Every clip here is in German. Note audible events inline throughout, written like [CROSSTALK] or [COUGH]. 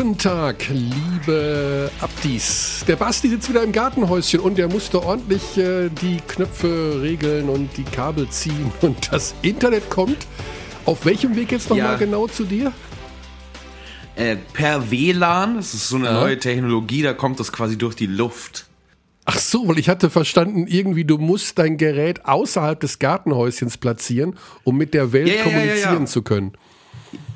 Guten Tag, liebe Abdis. Der Basti sitzt wieder im Gartenhäuschen und der musste ordentlich äh, die Knöpfe regeln und die Kabel ziehen. [LAUGHS] Und das Internet kommt. Auf welchem Weg jetzt nochmal Ja. genau zu dir? Äh, per WLAN, das ist so eine neue Technologie, da kommt das quasi durch die Luft. Ach so, weil ich hatte verstanden, irgendwie du musst dein Gerät außerhalb des Gartenhäuschens platzieren, um mit der Welt Ja, ja, ja, ja, kommunizieren ja. zu können.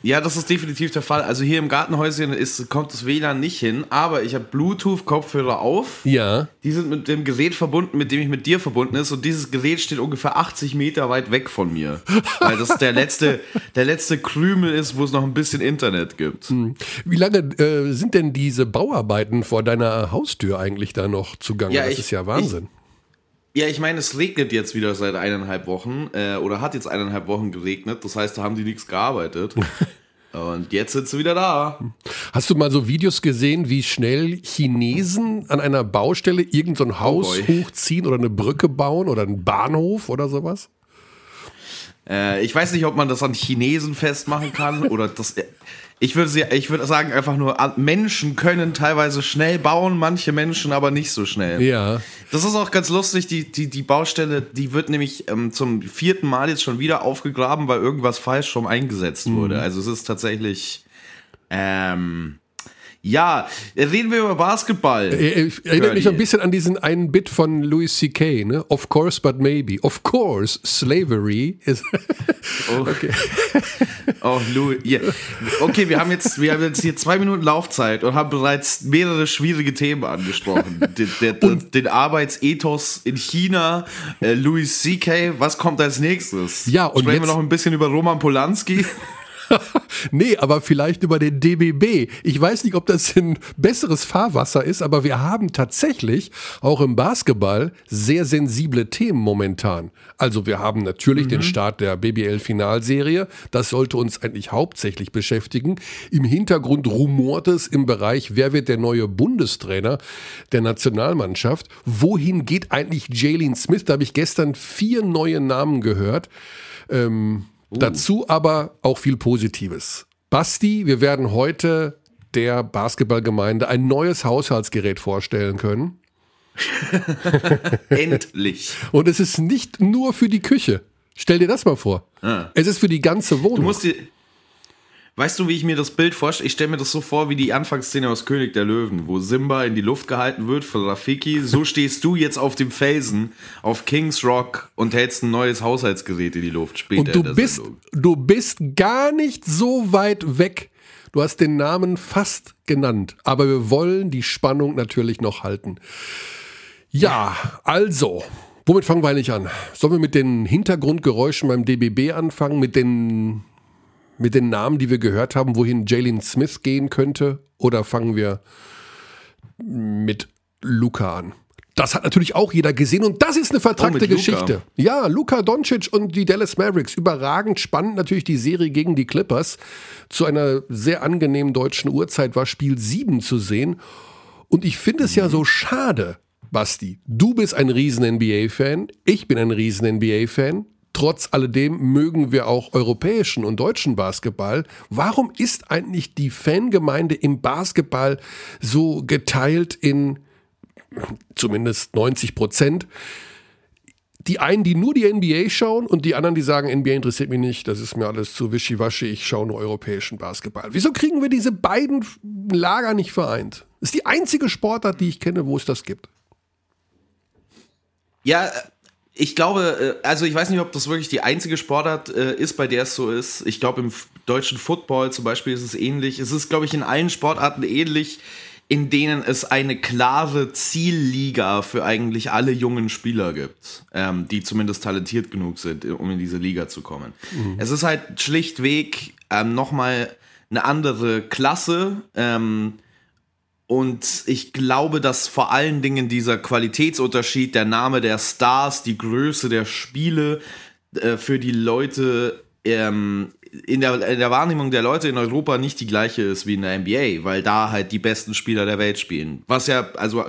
Ja, das ist definitiv der Fall. Also hier im Gartenhäuschen ist, kommt das WLAN nicht hin, aber ich habe Bluetooth-Kopfhörer auf. Ja. Die sind mit dem Gerät verbunden, mit dem ich mit dir verbunden ist. Und dieses Gerät steht ungefähr 80 Meter weit weg von mir. [LAUGHS] Weil das der letzte, der letzte Krümel ist, wo es noch ein bisschen Internet gibt. Wie lange äh, sind denn diese Bauarbeiten vor deiner Haustür eigentlich da noch zugange? Ja, das ich- ist ja Wahnsinn. Ja, ich meine, es regnet jetzt wieder seit eineinhalb Wochen äh, oder hat jetzt eineinhalb Wochen geregnet. Das heißt, da haben die nichts gearbeitet. [LAUGHS] Und jetzt sind sie wieder da. Hast du mal so Videos gesehen, wie schnell Chinesen an einer Baustelle irgendein so ein Haus boy. hochziehen oder eine Brücke bauen oder einen Bahnhof oder sowas? Äh, ich weiß nicht, ob man das an Chinesen festmachen kann oder das. Ich würde, sie- ich würde sagen, einfach nur, an- Menschen können teilweise schnell bauen, manche Menschen aber nicht so schnell. Ja. Das ist auch ganz lustig, die, die, die Baustelle, die wird nämlich ähm, zum vierten Mal jetzt schon wieder aufgegraben, weil irgendwas falsch schon eingesetzt wurde. Also es ist tatsächlich. Ähm, ja, reden wir über Basketball. Äh, Ich erinnere mich ein bisschen an diesen einen Bit von Louis C.K., ne? Of course, but maybe. Of course, slavery is. [LAUGHS] Oh, Okay. [LAUGHS] oh Louis. Ja. Okay, wir haben, jetzt, wir haben jetzt hier zwei Minuten Laufzeit und haben bereits mehrere schwierige Themen angesprochen. Den, [LAUGHS] der, den Arbeitsethos in China, äh, Louis C.K., was kommt als nächstes? Ja, und Sprechen jetzt- wir noch ein bisschen über Roman Polanski? [LAUGHS] Nee, aber vielleicht über den DBB. Ich weiß nicht, ob das ein besseres Fahrwasser ist, aber wir haben tatsächlich auch im Basketball sehr sensible Themen momentan. Also wir haben natürlich den Start der BBL-Finalserie. Das sollte uns eigentlich hauptsächlich beschäftigen. Im Hintergrund rumort es im Bereich, wer wird der neue Bundestrainer der Nationalmannschaft? Wohin geht eigentlich Jalen Smith? Da habe ich gestern vier neue Namen gehört. Dazu aber auch viel Positives. Basti, wir werden heute der Basketballgemeinde ein neues Haushaltsgerät vorstellen können. [LAUGHS] Endlich. Und es ist nicht nur für die Küche. Stell dir das mal vor. Es ist für die ganze Wohnung. Du musst dir. Weißt du, wie ich mir das Bild vorstelle? Ich stelle mir das so vor wie die Anfangsszene aus König der Löwen, wo Simba in die Luft gehalten wird von Rafiki. So [LAUGHS] stehst du jetzt auf dem Felsen auf Kings Rock und hältst ein neues Haushaltsgerät in die Luft später Und du bist, Sendung. du bist gar nicht so weit weg. Du hast den Namen fast genannt, aber wir wollen die Spannung natürlich noch halten. Ja, also, womit fangen wir eigentlich an? Sollen wir mit den Hintergrundgeräuschen beim DBB anfangen, mit den, mit den Namen, die wir gehört haben, wohin Jalen Smith gehen könnte? Oder fangen wir mit Luca an? Das hat natürlich auch jeder gesehen und das ist eine vertrackte Oh. Geschichte. Ja, Luka Doncic und die Dallas Mavericks. Überragend spannend natürlich die Serie gegen die Clippers. Zu einer sehr angenehmen deutschen Uhrzeit war Spiel 7 zu sehen. Und ich finde es ja so schade, Basti. Du bist ein riesen NBA-Fan, ich bin ein riesen NBA-Fan. Trotz alledem mögen wir auch europäischen und deutschen Basketball. Warum ist eigentlich die Fangemeinde im Basketball so geteilt in zumindest 90 Prozent? Die einen, die nur die NBA schauen und die anderen, die sagen, NBA interessiert mich nicht, das ist mir alles zu wischiwaschi, ich schaue nur europäischen Basketball. Wieso kriegen wir diese beiden Lager nicht vereint? Das ist die einzige Sportart, die ich kenne, wo es das gibt. Ja, ich glaube, äh, also ich weiß nicht, ob das wirklich die einzige Sportart äh, ist, bei der es so ist. Ich glaube, im deutschen Football zum Beispiel ist es ähnlich. Es ist, glaube ich, in allen Sportarten ähnlich, in denen es eine klare Zielliga für eigentlich alle jungen Spieler gibt, ähm, die zumindest talentiert genug sind, um in diese Liga zu kommen. Es ist halt schlichtweg ähm, nochmal eine andere Klasse. Ähm, und ich glaube, dass vor allen Dingen dieser Qualitätsunterschied, der Name der Stars, die Größe der Spiele äh, für die Leute ähm, in, der, in der Wahrnehmung der Leute in Europa nicht die gleiche ist wie in der NBA, weil da halt die besten Spieler der Welt spielen. Was ja, also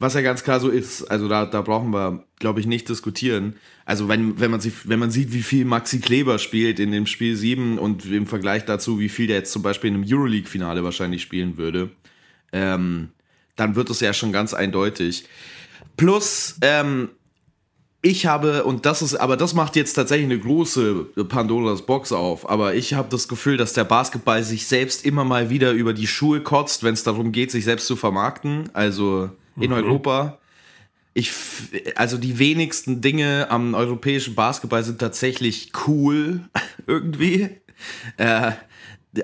Was ja ganz klar so ist. Also da, da brauchen wir, glaube ich, nicht diskutieren. Also wenn, wenn, man sich, wenn man sieht, wie viel Maxi Kleber spielt in dem Spiel 7 und im Vergleich dazu, wie viel der jetzt zum Beispiel in einem Euroleague-Finale wahrscheinlich spielen würde, ähm, dann wird es ja schon ganz eindeutig. Plus, ähm, ich habe, und das ist, aber das macht jetzt tatsächlich eine große Pandoras Box auf, aber ich habe das Gefühl, dass der Basketball sich selbst immer mal wieder über die Schuhe kotzt, wenn es darum geht, sich selbst zu vermarkten, also in mhm. Europa. Ich, also die wenigsten Dinge am europäischen Basketball sind tatsächlich cool, [LAUGHS] irgendwie. Äh,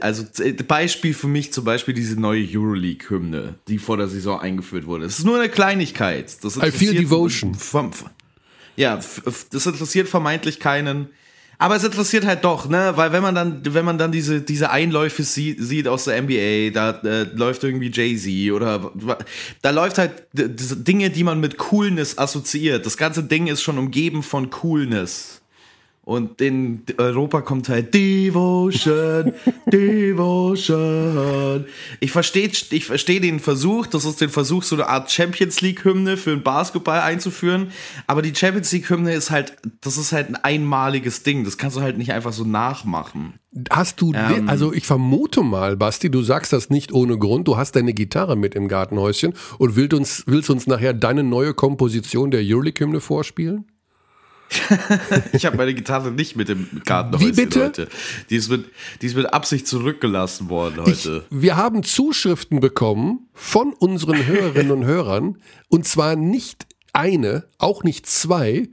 also Beispiel für mich zum Beispiel diese neue Euroleague-Hymne, die vor der Saison eingeführt wurde. Es ist nur eine Kleinigkeit. Das I feel devotion. Vom, ja, das interessiert vermeintlich keinen. Aber es interessiert halt doch, ne? Weil wenn man dann, wenn man dann diese, diese Einläufe sieht, sieht aus der NBA, da äh, läuft irgendwie Jay-Z oder da läuft halt Dinge, die man mit Coolness assoziiert. Das ganze Ding ist schon umgeben von Coolness. Und in Europa kommt halt Devotion, [LAUGHS] Devotion. Ich verstehe ich versteh den Versuch, das ist den Versuch, so eine Art Champions League-Hymne für den Basketball einzuführen. Aber die Champions League-Hymne ist halt, das ist halt ein einmaliges Ding. Das kannst du halt nicht einfach so nachmachen. Hast du, ähm, also ich vermute mal, Basti, du sagst das nicht ohne Grund. Du hast deine Gitarre mit im Gartenhäuschen und willst uns, willst uns nachher deine neue Komposition der Euroleague-Hymne vorspielen? Ich habe meine Gitarre nicht mit dem Kartenhäuschen, Wie bitte? Leute. Die ist, mit, die ist mit Absicht zurückgelassen worden heute. Ich, wir haben Zuschriften bekommen von unseren Hörerinnen und Hörern. Und zwar nicht eine, auch nicht zwei,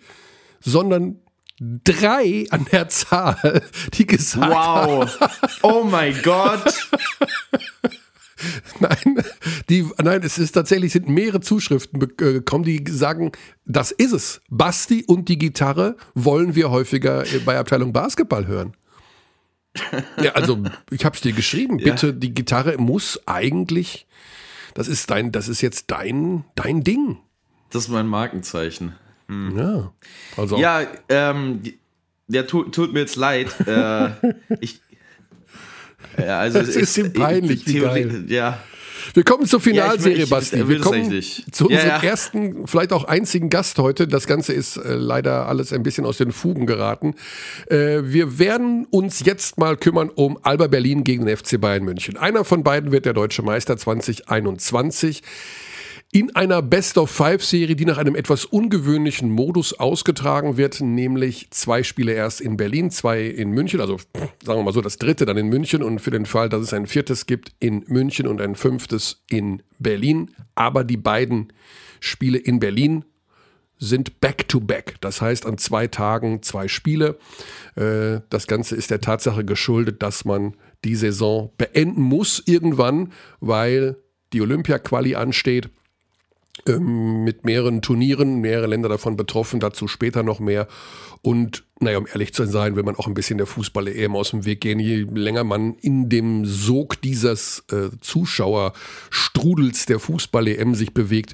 sondern drei an der Zahl, die gesagt wow. haben. Wow. Oh mein Gott. [LAUGHS] [LAUGHS] Nein, die, nein, es ist tatsächlich, sind mehrere Zuschriften äh, gekommen, die sagen, das ist es. Basti und die Gitarre wollen wir häufiger bei Abteilung Basketball hören. Ja, also ich habe es dir geschrieben. [LAUGHS] Bitte, ja. die Gitarre muss eigentlich, das ist dein, das ist jetzt dein, dein Ding. Das ist mein Markenzeichen. Hm. Ja, also. Ja, ähm, ja, tut, tut mir jetzt leid. [LAUGHS] äh, ich, ja, also es ist ihm peinlich, wie geil. Ja. Wir kommen zur Finalserie, ja, ich, Basti. Wir kommen zu unserem ja, ja. ersten, vielleicht auch einzigen Gast heute. Das Ganze ist äh, leider alles ein bisschen aus den Fugen geraten. Äh, wir werden uns jetzt mal kümmern um Alba Berlin gegen den FC Bayern München. Einer von beiden wird der deutsche Meister 2021 in einer Best-of-Five-Serie, die nach einem etwas ungewöhnlichen Modus ausgetragen wird, nämlich zwei Spiele erst in Berlin, zwei in München, also sagen wir mal so, das dritte dann in München und für den Fall, dass es ein viertes gibt in München und ein fünftes in Berlin. Aber die beiden Spiele in Berlin sind back-to-back. -back. Das heißt, an zwei Tagen zwei Spiele. Äh, das Ganze ist der Tatsache geschuldet, dass man die Saison beenden muss irgendwann, weil die Olympia-Quali ansteht ähm, mit mehreren Turnieren, mehrere Länder davon betroffen, dazu später noch mehr. Und naja, um ehrlich zu sein, will man auch ein bisschen der Fußball-EM aus dem Weg gehen. Je länger man in dem Sog dieses äh, Zuschauerstrudels der Fußball-EM sich bewegt,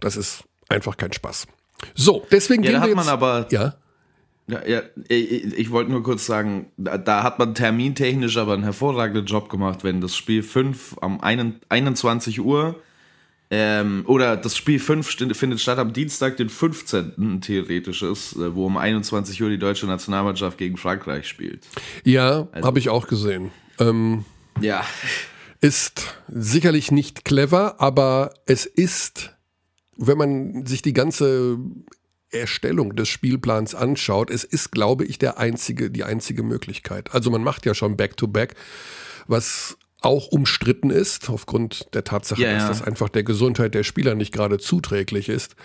das ist einfach kein Spaß. So, deswegen ja, gehen da wir hat jetzt. Man aber ja. Ja, ja, ich, ich wollte nur kurz sagen, da, da, hat man termintechnisch aber einen hervorragenden Job gemacht, wenn das Spiel 5 am 21 Uhr ähm, oder das Spiel 5 findet statt am Dienstag, den 15. theoretisch ist, äh, wo um 21 Uhr die deutsche Nationalmannschaft gegen Frankreich spielt. Ja, also, habe ich auch gesehen. Ähm, ja. Ist sicherlich nicht clever, aber es ist, wenn man sich die ganze Erstellung des Spielplans anschaut, es ist, glaube ich, der einzige, die einzige Möglichkeit. Also man macht ja schon Back-to-Back, -back, was auch umstritten ist, aufgrund der Tatsache, ja, dass das einfach der Gesundheit der Spieler nicht gerade zuträglich ist.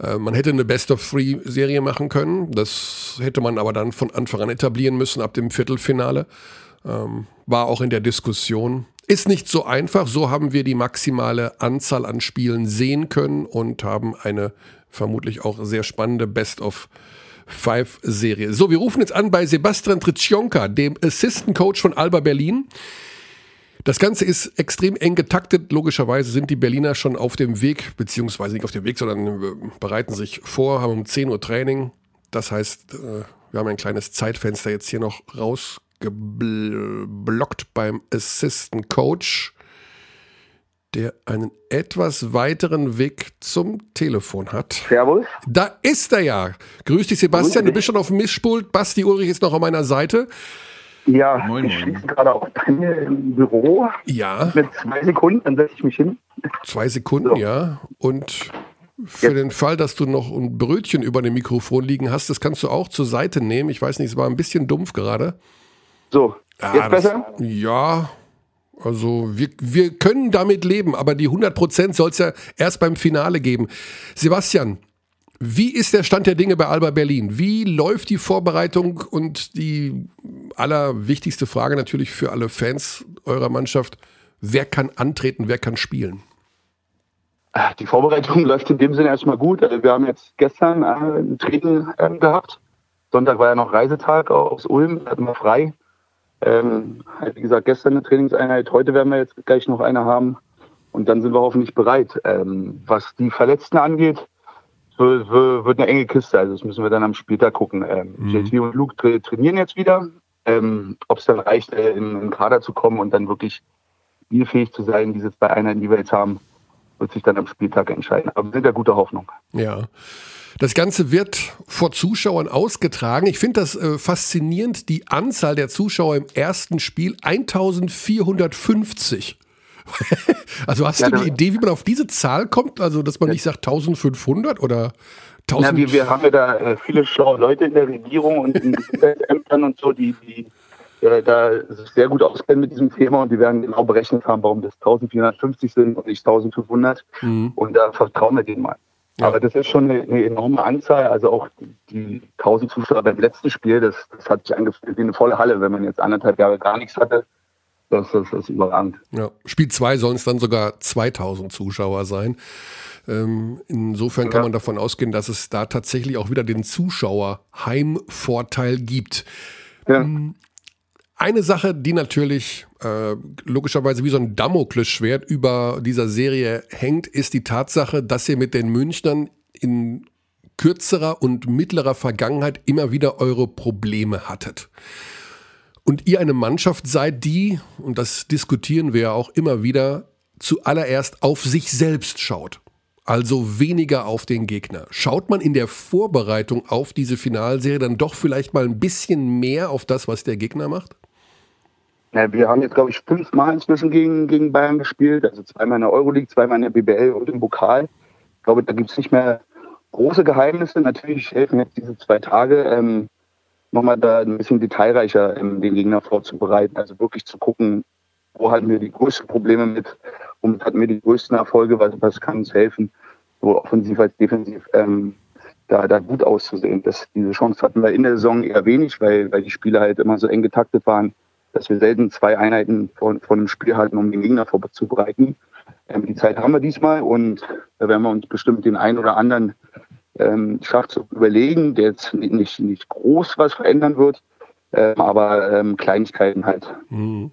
Äh, man hätte eine Best-of-Three-Serie machen können. Das hätte man aber dann von Anfang an etablieren müssen ab dem Viertelfinale. Ähm, war auch in der Diskussion. Ist nicht so einfach. So haben wir die maximale Anzahl an Spielen sehen können und haben eine vermutlich auch sehr spannende Best-of Five-Serie. So, wir rufen jetzt an bei Sebastian Tritschonka, dem Assistant Coach von Alba Berlin. Das Ganze ist extrem eng getaktet. Logischerweise sind die Berliner schon auf dem Weg, beziehungsweise nicht auf dem Weg, sondern äh, bereiten sich vor, haben um 10 Uhr Training. Das heißt, äh, wir haben ein kleines Zeitfenster jetzt hier noch rausgeblockt beim Assistant Coach. der einen etwas weiteren Weg zum Telefon hat. Servus. Da ist er ja. Grüß dich, Sebastian. Du bist schon auf dem Mischpult. Basti Ulrich ist noch an meiner Seite. Ja, moin, ich schließe gerade auch bei mir im Büro. Ja. Mit zwei Sekunden, dann setze ich mich hin. Zwei Sekunden, so. ja. Und für Jetzt. den Fall, dass du noch ein Brötchen über dem Mikrofon liegen hast, das kannst du auch zur Seite nehmen. Ich weiß nicht, es war ein bisschen dumpf gerade. So, jetzt ah, besser? Ja, also wir, wir können damit leben, aber die 100% soll es ja erst beim Finale geben. Sebastian, wie ist der Stand der Dinge bei Alba Berlin? Wie läuft die Vorbereitung und die allerwichtigste Frage natürlich für alle Fans eurer Mannschaft, wer kann antreten, wer kann spielen? Die Vorbereitung [LAUGHS] läuft in dem Sinne erstmal gut. Also wir haben jetzt gestern äh, ein Training ähm, gehabt. Sonntag war ja noch Reisetag aus Ulm, hatten wir frei. Ähm, wie gesagt, gestern eine Trainingseinheit, heute werden wir jetzt gleich noch eine haben und dann sind wir hoffentlich bereit. Ähm, was die Verletzten angeht, wird, wird eine enge Kiste, also das müssen wir dann am Spieltag gucken. Ähm, mhm. JT und Luke tra trainieren jetzt wieder. Ähm, Ob es dann reicht, äh, in den Kader zu kommen und dann wirklich spielfähig zu sein, diese zwei Einheiten, die wir jetzt haben, wird sich dann am Spieltag entscheiden. Aber wir sind ja guter Hoffnung. Ja. Das Ganze wird vor Zuschauern ausgetragen. Ich finde das äh, faszinierend, die Anzahl der Zuschauer im ersten Spiel 1450. [LAUGHS] also hast ja, du eine Idee, wie man auf diese Zahl kommt? Also, dass man nicht sagt 1500 oder 1000? Na, wir, wir haben ja da äh, viele schlaue Leute in der Regierung und in Ämtern und so, die, die äh, da sich sehr gut auskennen mit diesem Thema und die werden genau berechnet haben, warum das 1450 sind und nicht 1500. Mhm. Und da vertrauen wir denen mal. Ja. Aber das ist schon eine, eine, enorme Anzahl. Also auch die 1000 Zuschauer beim letzten Spiel, das, das hat sich angefühlt wie eine volle Halle, wenn man jetzt anderthalb Jahre gar nichts hatte. Das, das, ist überragend. Ja. Spiel 2 sollen es dann sogar 2000 Zuschauer sein. Ähm, insofern kann ja. man davon ausgehen, dass es da tatsächlich auch wieder den Zuschauer-Heimvorteil gibt. Ja. Ähm, eine Sache, die natürlich äh, logischerweise wie so ein Damoklesschwert über dieser Serie hängt, ist die Tatsache, dass ihr mit den Münchnern in kürzerer und mittlerer Vergangenheit immer wieder eure Probleme hattet. Und ihr eine Mannschaft seid, die, und das diskutieren wir ja auch immer wieder, zuallererst auf sich selbst schaut. Also weniger auf den Gegner. Schaut man in der Vorbereitung auf diese Finalserie dann doch vielleicht mal ein bisschen mehr auf das, was der Gegner macht? Ja, wir haben jetzt, glaube ich, fünfmal inzwischen gegen, gegen Bayern gespielt. Also zweimal in der Euroleague, zweimal in der BBL und im Pokal. Ich glaube, da gibt es nicht mehr große Geheimnisse. Natürlich helfen jetzt diese zwei Tage, ähm, nochmal da ein bisschen detailreicher ähm, den Gegner vorzubereiten. Also wirklich zu gucken, wo hatten wir die größten Probleme mit, womit hatten wir die größten Erfolge, was, was kann uns helfen, so offensiv als defensiv ähm, da, da gut auszusehen. Das, diese Chance hatten wir in der Saison eher wenig, weil, weil die Spiele halt immer so eng getaktet waren dass wir selten zwei Einheiten von, von einem Spiel halten, um den Gegner vorzubereiten. Ähm, die Zeit haben wir diesmal und da werden wir uns bestimmt den einen oder anderen ähm, Schachzug überlegen, der jetzt nicht, nicht groß was verändern wird, ähm, aber ähm, Kleinigkeiten halt. Mhm.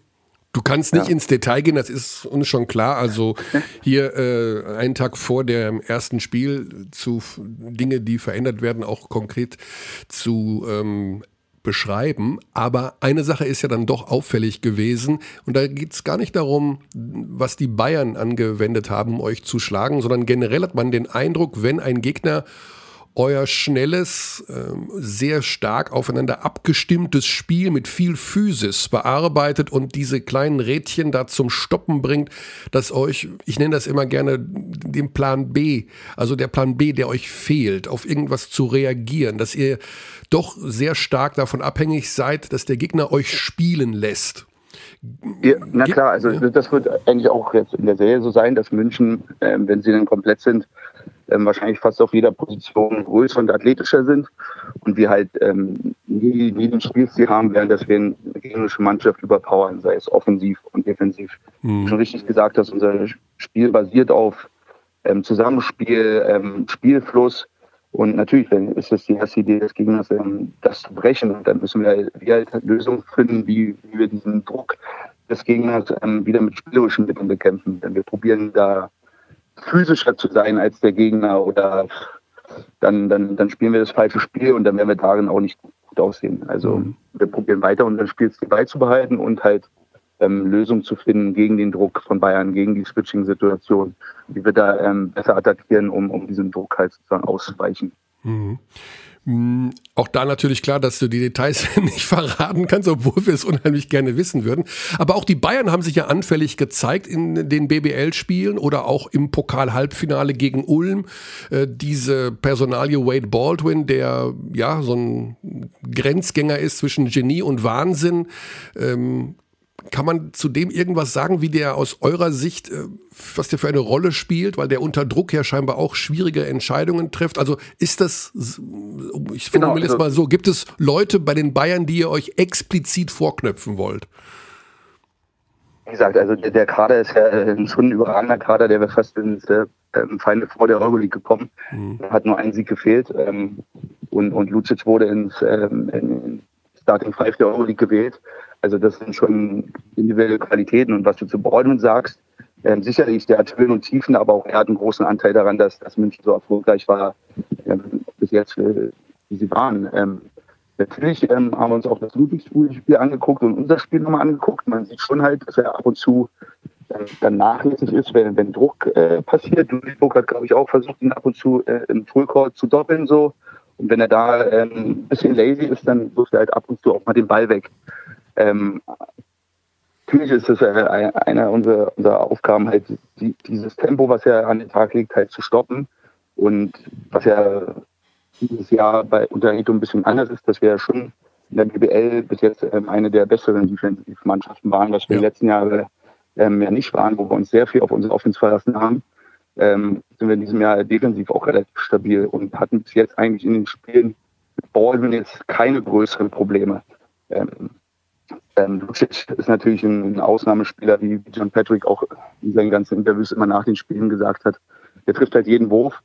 Du kannst nicht ja. ins Detail gehen, das ist uns schon klar. Also [LAUGHS] hier äh, einen Tag vor dem ersten Spiel zu Dinge, die verändert werden, auch konkret zu ähm, beschreiben. Aber eine Sache ist ja dann doch auffällig gewesen. Und da geht es gar nicht darum, was die Bayern angewendet haben, um euch zu schlagen, sondern generell hat man den Eindruck, wenn ein Gegner euer schnelles, ähm, sehr stark aufeinander abgestimmtes Spiel mit viel Physis bearbeitet und diese kleinen Rädchen da zum Stoppen bringt, dass euch, ich nenne das immer gerne den Plan B, also der Plan B, der euch fehlt, auf irgendwas zu reagieren, dass ihr doch sehr stark davon abhängig seid, dass der Gegner euch spielen lässt. Ja, na klar, also das wird eigentlich auch jetzt in der Serie so sein, dass München, äh, wenn sie dann komplett sind, ähm, wahrscheinlich fast auf jeder Position größer und athletischer sind und wir halt ähm, nie, nie den Spielstil haben werden, dass wir eine gegnerische Mannschaft überpowern, sei es offensiv und defensiv. Mhm. Wie du schon richtig gesagt hast, unser Spiel basiert auf ähm, Zusammenspiel, ähm, Spielfluss und natürlich ist es die erste Idee des Gegners, ähm, das zu brechen und dann müssen wir, wir halt Lösungen finden, wie, wie wir diesen Druck des Gegners ähm, wieder mit spielerischen Mitteln bekämpfen. Denn wir probieren da physischer zu sein als der Gegner oder dann, dann, dann spielen wir das falsche Spiel und dann werden wir darin auch nicht gut aussehen. Also mhm. wir probieren weiter unseren Spielstil beizubehalten und halt ähm, Lösungen zu finden gegen den Druck von Bayern, gegen die Switching-Situation, wie wir da ähm, besser attackieren, um, um diesem Druck halt sozusagen auszuweichen. Mhm. Hm, auch da natürlich klar, dass du die Details [LAUGHS] nicht verraten kannst, obwohl wir es unheimlich gerne wissen würden. Aber auch die Bayern haben sich ja anfällig gezeigt in den BBL-Spielen oder auch im Pokal-Halbfinale gegen Ulm. Äh, diese Personalie Wade Baldwin, der ja so ein Grenzgänger ist zwischen Genie und Wahnsinn, ähm, kann man zu dem irgendwas sagen, wie der aus eurer Sicht, äh, was der für eine Rolle spielt, weil der unter Druck ja scheinbar auch schwierige Entscheidungen trifft? Also ist das, ich formuliere genau, es mal so, gibt es Leute bei den Bayern, die ihr euch explizit vorknöpfen wollt? Wie gesagt, also der, der Kader ist ja äh, schon ein überragender Kader, der wäre fast ins äh, Feinde vor der Euroleague gekommen. Mhm. Hat nur ein Sieg gefehlt. Ähm, und, und Lucic wurde ins ähm, in Starting Five der Euroleague gewählt. Also das sind schon individuelle Qualitäten. Und was du zu Bräunen sagst, ähm, sicherlich, der hat Höhen und Tiefen, aber auch er hat einen großen Anteil daran, dass, dass München so erfolgreich war, ähm, bis jetzt, äh, wie sie waren. Ähm, natürlich ähm, haben wir uns auch das Ludwigsspiel angeguckt und unser Spiel nochmal angeguckt. Man sieht schon halt, dass er ab und zu ähm, dann nachlässig ist, wenn, wenn Druck äh, passiert. Ludwigsburg hat, glaube ich, auch versucht, ihn ab und zu äh, im Fullcourt zu doppeln so. Und wenn er da ähm, ein bisschen lazy ist, dann wirft er halt ab und zu auch mal den Ball weg. Ähm, natürlich ist es äh, eine unserer, unserer Aufgaben, halt die, dieses Tempo, was er an den Tag legt, halt zu stoppen. Und was ja dieses Jahr bei Unternehmen ein bisschen anders ist, dass wir ja schon in der BBL bis jetzt ähm, eine der besseren Defensive-Mannschaften waren, was wir ja. die letzten Jahre ähm, ja nicht waren, wo wir uns sehr viel auf unsere Offense verlassen haben. Ähm, sind wir in diesem Jahr defensiv auch relativ stabil und hatten bis jetzt eigentlich in den Spielen mit Baldwin jetzt keine größeren Probleme. Ähm, ähm, Lucic ist natürlich ein, Ausnahmespieler, wie John Patrick auch in seinen ganzen Interviews immer nach den Spielen gesagt hat. Der trifft halt jeden Wurf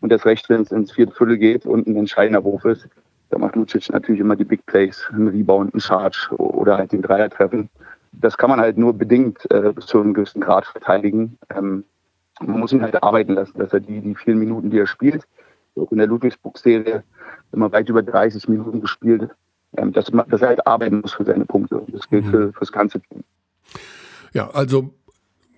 und das recht, wenn es ins vierte Viertel geht und ein entscheidender Wurf ist. Da macht Lucic natürlich immer die Big Plays, einen Rebound, einen Charge oder halt den Dreier treffen. Das kann man halt nur bedingt äh, bis zu einem gewissen Grad verteidigen. Ähm, man muss ihn halt arbeiten lassen, dass er die, die vielen Minuten, die er spielt, auch in der Ludwigsburg-Serie immer weit über 30 Minuten gespielt, ähm, dass, dass, er halt arbeiten muss für seine Punkte. Das gilt mhm. für, für das ganze Team. Ja, also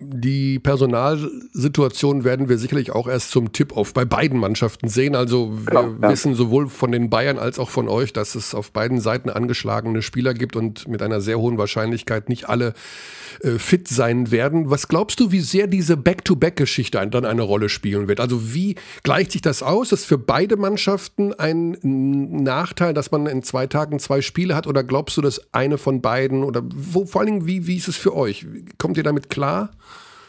die Personalsituation werden wir sicherlich auch erst zum Tip-Off bei beiden Mannschaften sehen. Also wir genau, ja. wissen sowohl von den Bayern als auch von euch, dass es auf beiden Seiten angeschlagene Spieler gibt und mit einer sehr hohen Wahrscheinlichkeit nicht alle äh, fit sein werden. Was glaubst du, wie sehr diese Back-to-Back-Geschichte dann eine Rolle spielen wird? Also wie gleicht sich das aus? Ist für beide Mannschaften ein Nachteil, dass man in zwei Tagen zwei Spiele hat? Oder glaubst du, dass eine von beiden oder wo, vor allen Dingen, wie, wie ist es für euch? Kommt ihr damit klar?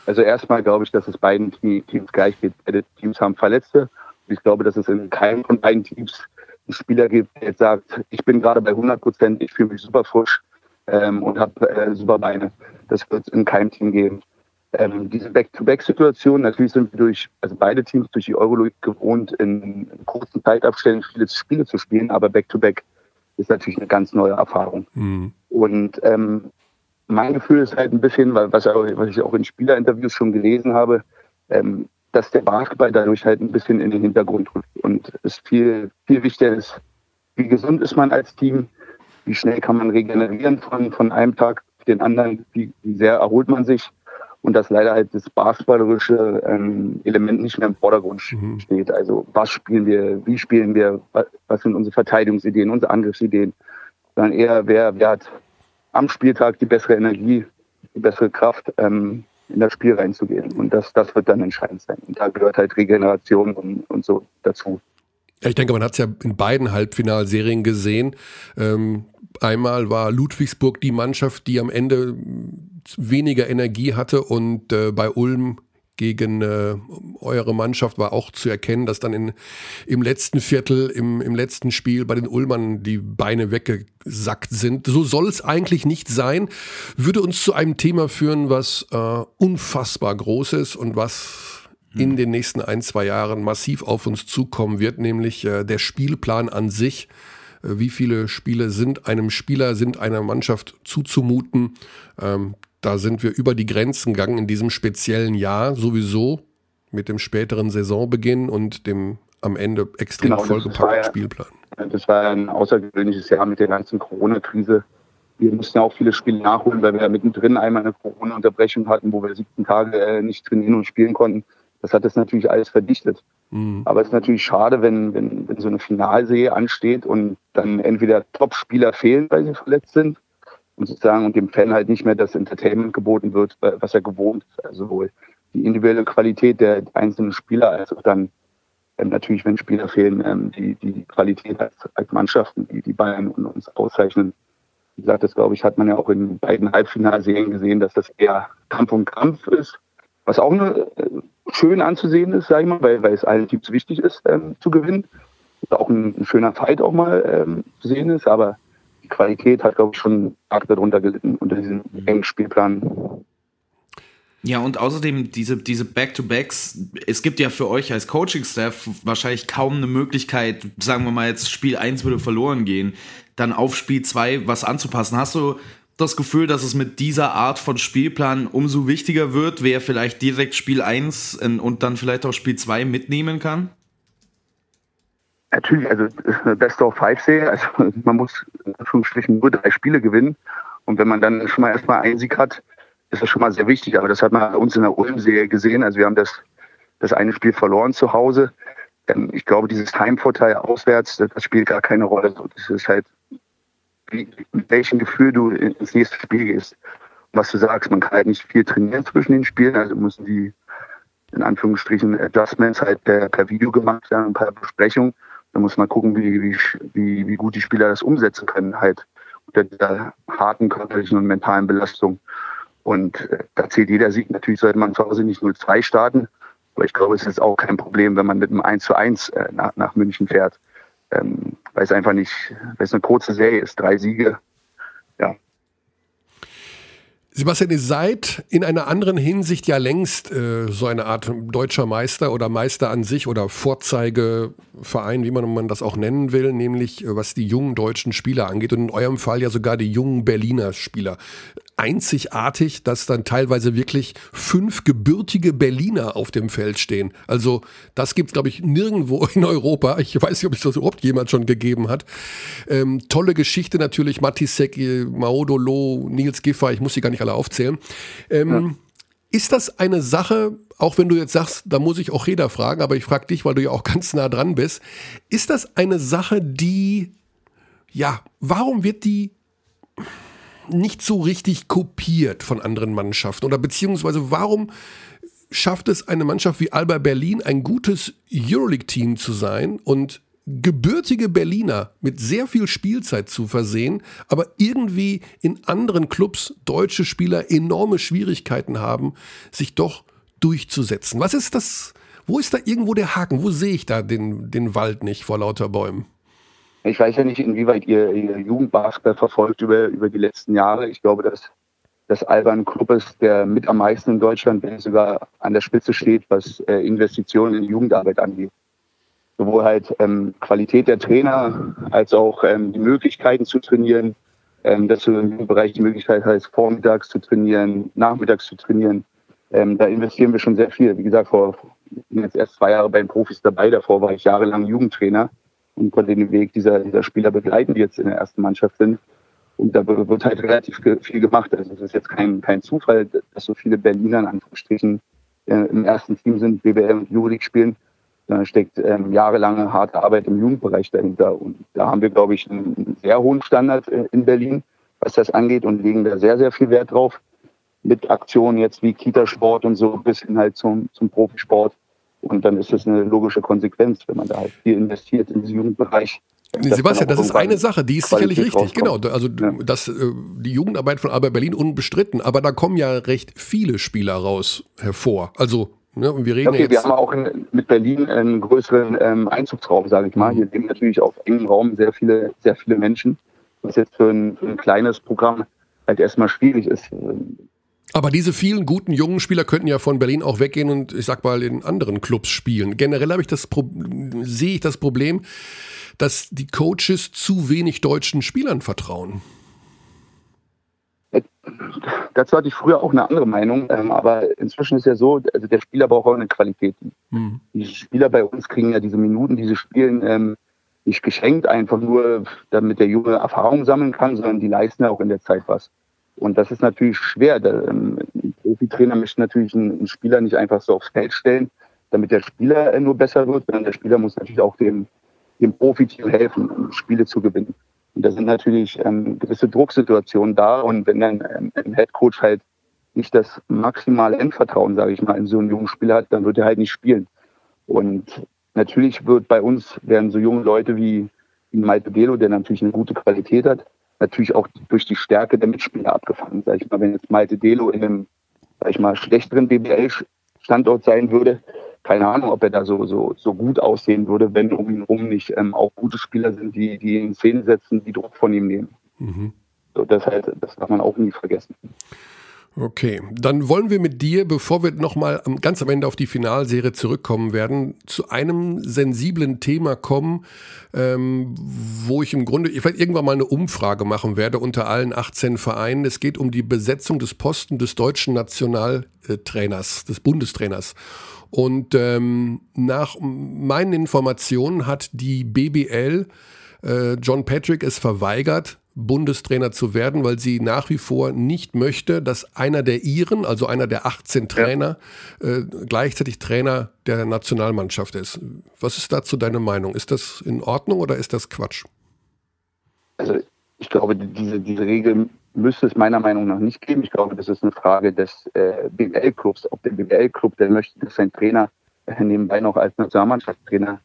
Also erstmal glaube ich, dass es beiden Teams gleich geht. Beide Teams haben Verletzte. Und ich glaube, dass es in keinem von beiden Teams einen Spieler gibt, der jetzt sagt, ich bin gerade bei 100 Prozent, ich fühle mich super frisch ähm, und habe äh, super Beine. Das wird es in keinem Team geben. Ähm, diese Back-to-Back-Situation, natürlich sind wir durch, also beide Teams durch die Euroleague gewohnt, in kurzen Zeitabständen viele Spiele zu spielen, aber Back-to-Back -back ist natürlich eine ganz neue Erfahrung. Mhm. Und ähm, mein Gefühl ist halt ein bisschen, weil was, was ich auch in Spielerinterviews schon gelesen habe, ähm, dass der Basketball dadurch halt ein bisschen in den Hintergrund rückt und es viel, viel wichtiger ist, wie gesund ist man als Team, wie schnell kann man regenerieren von, von einem Tag auf den anderen, wie, wie sehr erholt man sich und dass leider halt das basketballerische ähm, Element nicht mehr im Vordergrund mhm. steht. Also was spielen wir, wie spielen wir, was sind unsere Verteidigungsideen, unsere Angriffsideen, sondern eher wer, wer hat am Spieltag die bessere Energie, die bessere Kraft, ähm, in das Spiel reinzugehen. Und das, das wird dann entscheidend sein. Und da gehört halt Regeneration und, und so dazu. Ich denke, man hat es ja in beiden Halbfinalserien gesehen. Ähm, einmal war Ludwigsburg die Mannschaft, die am Ende weniger Energie hatte und äh, bei Ulm gegen äh, eure Mannschaft war auch zu erkennen, dass dann in, im letzten Viertel, im, im letzten Spiel bei den Ulmern die Beine weggesackt sind. So soll es eigentlich nicht sein. Würde uns zu einem Thema führen, was äh, unfassbar groß ist und was in hm. den nächsten ein, zwei Jahren massiv auf uns zukommen wird, nämlich äh, der Spielplan an sich. Äh, wie viele Spiele sind einem Spieler, sind einer Mannschaft zuzumuten? Ähm, da sind wir über die Grenzen gegangen in diesem speziellen Jahr sowieso mit dem späteren Saisonbeginn und dem am Ende extrem genau, vollgepackten ja, Spielplan. Das war ein außergewöhnliches Jahr mit der ganzen Corona-Krise. wir mussten ja auch viele Spiele nachholen, weil wir ja mittendrin einmal eine Corona-Unterbrechung hatten, wo wir 17 Tage äh, nicht trainieren und spielen konnten. Das hat das natürlich alles verdichtet. Mhm. Aber es ist natürlich schade, wenn, wenn, wenn so eine Finalserie ansteht und dann entweder Top-Spieler fehlen, weil sie verletzt sind, und sozusagen und dem Fan halt nicht mehr das Entertainment geboten wird, was er gewohnt ist. Also sowohl die individuelle Qualität der einzelnen Spieler als auch dann ähm, natürlich, wenn Spieler fehlen, ähm, die, die Qualität als, als Mannschaften, die die Bayern und uns auszeichnen. Wie gesagt, das glaube ich, hat man ja auch in beiden Halbfinalserien gesehen, dass das eher Kampf um Kampf ist, was auch eine, äh, schön anzusehen ist, sage ich mal, weil, weil es allen Teams wichtig ist, ähm, zu gewinnen. Und auch ein, ein, schöner Fight auch mal ähm, zu sehen ist, aber Qualität hat, glaube ich, schon arg darunter gelitten unter diesem engen Spielplan. Ja, und außerdem diese, diese Back-to-Backs, es gibt ja für euch als Coaching-Staff wahrscheinlich kaum eine Möglichkeit, sagen wir mal jetzt, Spiel 1 würde verloren gehen, dann auf Spiel 2 was anzupassen. Hast du das Gefühl, dass es mit dieser Art von Spielplan umso wichtiger wird, wer vielleicht direkt Spiel 1 und dann vielleicht auch Spiel 2 mitnehmen kann? Natürlich, also Best of Five Serie, also [LAUGHS] man muss in Anführungsstrichen nur drei Spiele gewinnen. Und wenn man dann schon mal erstmal einen Sieg hat, ist das schon mal sehr wichtig. Aber das hat man bei uns in der Ulm-Serie gesehen. Also wir haben das, das eine Spiel verloren zu Hause. Ähm, ich glaube, dieses Heimvorteil auswärts, das spielt gar keine Rolle. Das ist halt, wie, mit welchem Gefühl du ins nächste Spiel gehst. was du sagst, man kann halt nicht viel trainieren zwischen den Spielen. Also müssen die, in Anführungsstrichen, Adjustments halt per, per Video gemacht werden, ein paar Besprechungen. Da muss man gucken, wie, wie, wie, gut die Spieler das umsetzen können, halt unter dieser harten körperlichen und mentalen Belastung. Und äh, da zählt jeder Sieg. Natürlich sollte man zu Hause nicht 0-2 starten. Aber ich glaube, es ist auch kein Problem, wenn man mit einem 1 zu 1 äh, nach, nach München fährt. Ähm, weil es einfach nicht, weil es eine kurze Serie ist, drei Siege. Sebastian, ihr seid in einer anderen Hinsicht ja längst äh, so eine Art deutscher Meister oder Meister an sich oder Vorzeigeverein, wie man, man das auch nennen will, nämlich äh, was die jungen deutschen Spieler angeht und in eurem Fall ja sogar die jungen Berliner Spieler einzigartig, dass dann teilweise wirklich fünf gebürtige Berliner auf dem Feld stehen. Also das gibt's glaube ich, nirgendwo [LAUGHS] in Europa. Ich weiß nicht, ob es das überhaupt jemand schon gegeben hat. Ähm, tolle Geschichte natürlich, Matisek, Maodolo, Nils Giffer, ich muss sie gar nicht alle aufzählen. Ähm, ja. Ist das eine Sache, auch wenn du jetzt sagst, da muss ich auch Reda fragen, aber ich frage dich, weil du ja auch ganz nah dran bist, ist das eine Sache, die, ja, warum wird die nicht so richtig kopiert von anderen Mannschaften? Oder beziehungsweise warum schafft es eine Mannschaft wie Alba Berlin, ein gutes Euroleague-Team zu sein und gebürtige Berliner mit sehr viel Spielzeit zu versehen, aber irgendwie in anderen Clubs deutsche Spieler enorme Schwierigkeiten haben, sich doch durchzusetzen. Was ist das? Wo ist da irgendwo der Haken? Wo sehe ich da den, den Wald nicht vor lauter Bäumen? Ich weiß ja nicht, inwieweit ihr, ihr Jugendbasketball verfolgt über, über die letzten Jahre. Ich glaube, dass das Alba ein Club ist, der mit am meisten in Deutschland, wenn sogar an der Spitze steht, was äh, Investitionen in Jugendarbeit angeht. Sowohl halt ähm, Qualität der Trainer als auch ähm, die Möglichkeiten zu trainieren, ähm, dass du im Bereich die Möglichkeit hast, vormittags zu trainieren, nachmittags zu trainieren. Ähm, da investieren wir schon sehr viel. Wie gesagt, vor, ich bin jetzt erst zwei Jahre bei den Profis dabei. Davor war ich jahrelang Jugendtrainer und konnte den Weg dieser, dieser Spieler begleiten, die jetzt in der ersten Mannschaft sind. Und da wird halt relativ viel gemacht. Also es ist jetzt kein, kein Zufall, dass so viele Berliner in Anführungsstrichen äh, im ersten Team sind, BBL und Euroleague spielen. Da steckt ähm, jahrelange harte Arbeit im Jugendbereich dahinter. Und da haben wir, glaube ich, einen sehr hohen Standard äh, in Berlin, was das angeht und legen da sehr, sehr viel Wert drauf. Mit Aktionen jetzt wie Kitasport und so bis hin halt zum, zum Profisport. Und dann ist das eine logische Konsequenz, wenn man da halt viel investiert in diesen Jugendbereich. Sebastian, das ist eine Sache, die ist sicherlich richtig. Genau, also ja. das, äh, die Jugendarbeit von Alba Berlin unbestritten, aber da kommen ja recht viele Spieler raus hervor. Also ne, wir reden okay, wir haben auch in, mit Berlin einen größeren ähm, Einzugsraum, sage ich mal. Hier leben natürlich auf engem Raum sehr viele, sehr viele Menschen, was jetzt für ein, für ein kleines Programm halt erstmal schwierig ist. Aber diese vielen guten jungen Spieler könnten ja von Berlin auch weggehen und ich sag mal in anderen Clubs spielen. Generell habe ich das sehe ich das Problem, dass die Coaches zu wenig deutschen Spielern vertrauen. Dazu hatte ich früher auch eine andere Meinung, ähm, aber inzwischen ist ja so, also der Spieler braucht auch eine Qualität. Mhm. Die Spieler bei uns kriegen ja diese Minuten, diese spielen, ähm, nicht geschenkt, einfach nur, damit der Junge Erfahrung sammeln kann, sondern die leisten ja auch in der Zeit was. Und das ist natürlich schwer. Der, ähm, ein Profitrainer möchte natürlich einen, einen, Spieler nicht einfach so aufs Feld stellen, damit der Spieler äh, nur besser wird, sondern der Spieler muss natürlich auch dem, dem Profiteam helfen, um Spiele zu gewinnen. Und da sind natürlich ähm, gewisse Drucksituationen da. Und wenn dann ähm, ein Headcoach halt nicht das maximale Endvertrauen, sage ich mal, in so einen jungen Spieler hat, dann wird er halt nicht spielen. Und natürlich wird bei uns, werden so junge Leute wie, wie Malte Gelo, der natürlich eine gute Qualität hat, natürlich auch durch die Stärke der Mitspieler abgefangen. Sag ich mal, wenn jetzt Malte Delo in einem, sag ich mal, schlechteren BBL-Standort sein würde, keine Ahnung, ob er da so, so, so gut aussehen würde, wenn um ihn herum nicht ähm, auch gute Spieler sind, die, die in Szene setzen, die Druck von ihm nehmen. Mhm. So, das, halt, das darf man auch nie vergessen. Okay, dann wollen wir mit dir, bevor wir nochmal ganz am Ende auf die Finalserie zurückkommen werden, zu einem sensiblen Thema kommen, ähm, wo ich im Grunde, ich werde irgendwann mal eine Umfrage machen werde unter allen 18 Vereinen. Es geht um die Besetzung des Posten des deutschen Nationaltrainers, des Bundestrainers. Und ähm, nach meinen Informationen hat die BBL äh, John Patrick es verweigert, Bundestrainer zu werden, weil sie nach wie vor nicht möchte, dass einer der ihren, also einer der 18 Trainer, ja. äh, gleichzeitig Trainer der Nationalmannschaft ist. Was ist dazu deine Meinung? Ist das in Ordnung oder ist das Quatsch? Also ich glaube, diese, diese Regel müsste es meiner Meinung nach nicht geben. Ich glaube, das ist eine Frage des äh, BWL-Clubs. Ob der BWL-Club, der möchte, dass sein Trainer äh, nebenbei noch als Nationalmannschaftstrainer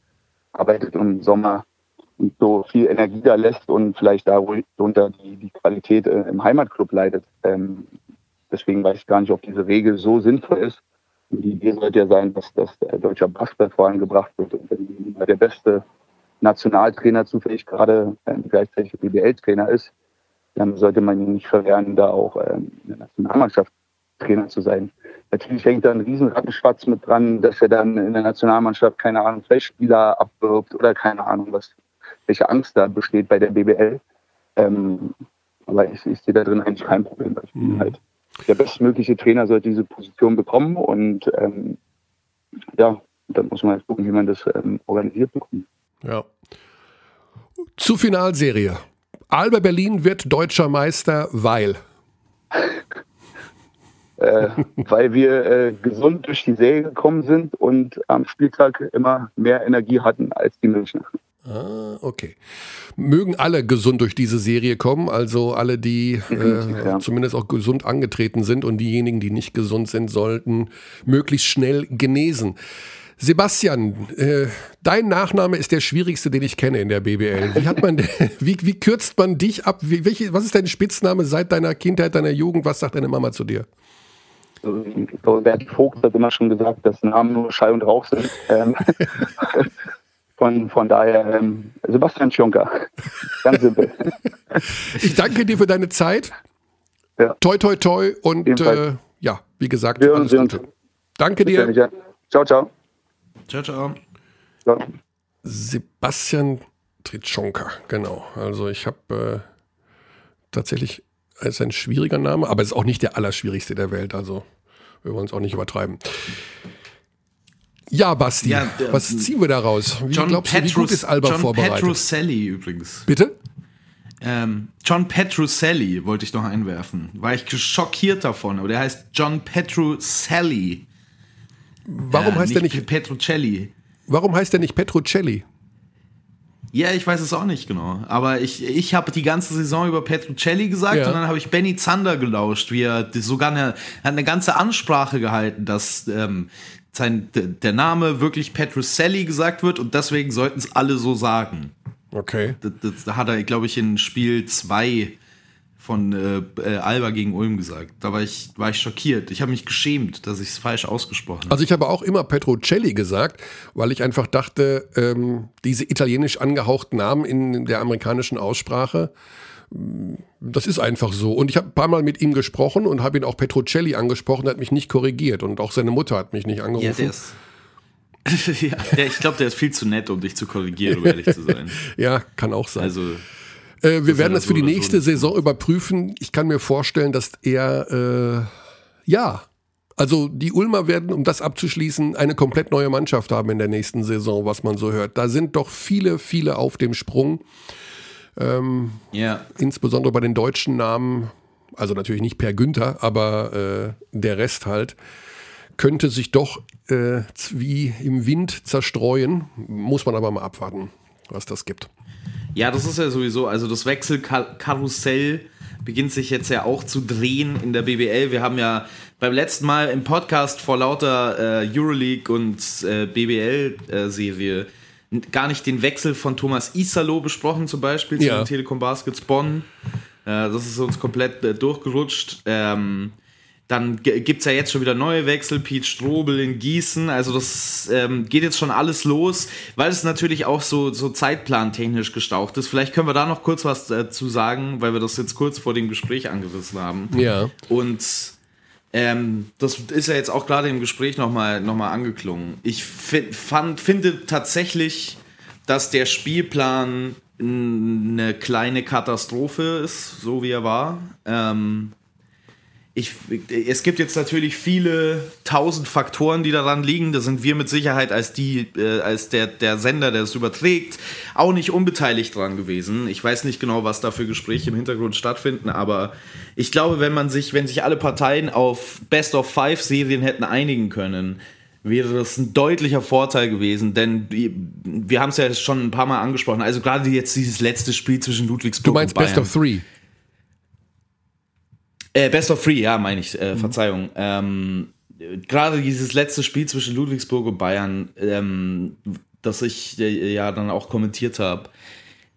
arbeitet und im Sommer und so viel Energie da lässt und vielleicht darunter die, die Qualität äh, im Heimatclub leidet. Ähm, deswegen weiß ich gar nicht, ob diese Regel so sinnvoll ist. Die Idee sollte ja sein, dass, dass der deutsche Basketball vorangebracht wird und wenn der beste Nationaltrainer zufällig gerade äh, gleichzeitig BBL-Trainer ist, dann sollte man ihn nicht verwehren, da auch ähm, in der Nationalmannschaft Trainer zu sein. Natürlich hängt da ein Riesenrattenschwarz mit dran, dass er dann in der Nationalmannschaft, keine Ahnung, vielleicht Spieler abwirbt oder keine Ahnung, was welche Angst da besteht bei der BBL. Ähm, aber ich, ich sehe da drin eigentlich kein Problem. Ich bin mhm. halt der bestmögliche Trainer sollte diese Position bekommen und ähm, ja, dann muss man halt gucken, wie man das ähm, organisiert bekommt. Ja. Zur Finalserie. Alba Berlin wird deutscher Meister, weil. [LAUGHS] äh, weil wir äh, gesund durch die Serie gekommen sind und am Spieltag immer mehr Energie hatten als die Münchner. Ah, okay. Mögen alle gesund durch diese Serie kommen, also alle, die äh, ja. zumindest auch gesund angetreten sind und diejenigen, die nicht gesund sind, sollten möglichst schnell genesen. Sebastian, äh, dein Nachname ist der schwierigste, den ich kenne in der BBL. Wie hat man, [LAUGHS] wie, wie kürzt man dich ab? Wie, welche, was ist dein Spitzname seit deiner Kindheit, deiner Jugend? Was sagt deine Mama zu dir? Bert Vogt hat immer schon gesagt, dass Namen nur Schall und Rauch sind. [LAUGHS] Von, von daher, ähm, Sebastian Schunker. [LAUGHS] Ganz simpel. ich danke dir für deine Zeit. Ja. Toi, toi, toi. Und äh, ja, wie gesagt, Wir alles Gute. Danke dir. Ciao, ciao. Ciao, ciao. ciao. Sebastian Tritschonka, genau. Also ich habe äh, tatsächlich, es ist ein schwieriger Name, aber es ist auch nicht der allerschwierigste der Welt. Also wir wollen es auch nicht übertreiben. Ja, Basti, ja, der, was ziehen wir daraus? Wie John glaubst Petrus, du, wie gut ist Alba John vorbereitet? Petruselli übrigens. Bitte? Ähm, John Petruselli wollte ich noch einwerfen. War ich schockiert davon, aber der heißt John Petruselli. Warum äh, heißt der nicht Petrucelli? Warum heißt der nicht Petrucelli? Ja, ich weiß es auch nicht genau. Aber ich, ich habe die ganze Saison über Petrucelli gesagt ja. und dann habe ich Benny Zander gelauscht, wie er sogar eine, hat eine ganze Ansprache gehalten, dass ähm, sein, der Name wirklich Petruselli gesagt wird und deswegen sollten es alle so sagen. Okay. Da, da hat er, glaube ich, in Spiel 2 von äh, äh, Alba gegen Ulm gesagt. Da war ich, war ich schockiert. Ich habe mich geschämt, dass ich es falsch ausgesprochen habe. Also ich habe auch immer Petrocelli gesagt, weil ich einfach dachte, ähm, diese italienisch angehauchten Namen in der amerikanischen Aussprache das ist einfach so. Und ich habe ein paar Mal mit ihm gesprochen und habe ihn auch Petrocelli angesprochen, er hat mich nicht korrigiert und auch seine Mutter hat mich nicht angerufen. Ja, der ist [LAUGHS] ja, der, ich glaube, der ist viel zu nett, um dich zu korrigieren, um ehrlich zu sein. [LAUGHS] ja, kann auch sein. Also, äh, wir werden das für so die nächste so Saison überprüfen. Ich kann mir vorstellen, dass er, äh, ja, Also die Ulmer werden, um das abzuschließen, eine komplett neue Mannschaft haben in der nächsten Saison, was man so hört. Da sind doch viele, viele auf dem Sprung. Ähm, ja. Insbesondere bei den deutschen Namen, also natürlich nicht Per Günther, aber äh, der Rest halt, könnte sich doch äh, wie im Wind zerstreuen. Muss man aber mal abwarten, was das gibt. Ja, das ist ja sowieso, also das Wechselkarussell beginnt sich jetzt ja auch zu drehen in der BBL. Wir haben ja beim letzten Mal im Podcast vor lauter äh, Euroleague und äh, BBL-Serie äh, gar nicht den Wechsel von Thomas Isalo besprochen, zum Beispiel ja. zu den Telekom Baskets Bonn. Äh, das ist uns komplett äh, durchgerutscht. Ähm, dann gibt es ja jetzt schon wieder neue Wechsel, Pete Strobel in Gießen. Also das ähm, geht jetzt schon alles los, weil es natürlich auch so, so zeitplantechnisch gestaucht ist. Vielleicht können wir da noch kurz was dazu sagen, weil wir das jetzt kurz vor dem Gespräch angerissen haben. Ja. Und ähm, das ist ja jetzt auch gerade im Gespräch nochmal noch mal angeklungen. Ich fand, finde tatsächlich, dass der Spielplan eine kleine Katastrophe ist, so wie er war. Ähm, ich, es gibt jetzt natürlich viele tausend Faktoren, die daran liegen. Da sind wir mit Sicherheit als die, äh, als der, der Sender, der es überträgt, auch nicht unbeteiligt dran gewesen. Ich weiß nicht genau, was da für Gespräche im Hintergrund stattfinden, aber ich glaube, wenn man sich, wenn sich alle Parteien auf Best of Five Serien hätten einigen können, wäre das ein deutlicher Vorteil gewesen, denn wir haben es ja schon ein paar Mal angesprochen. Also gerade jetzt dieses letzte Spiel zwischen Ludwigsburg und Bayern. Du meinst Best of Three? Äh, Best of Three, ja, meine ich, äh, mhm. Verzeihung. Ähm, Gerade dieses letzte Spiel zwischen Ludwigsburg und Bayern, ähm, das ich äh, ja dann auch kommentiert habe,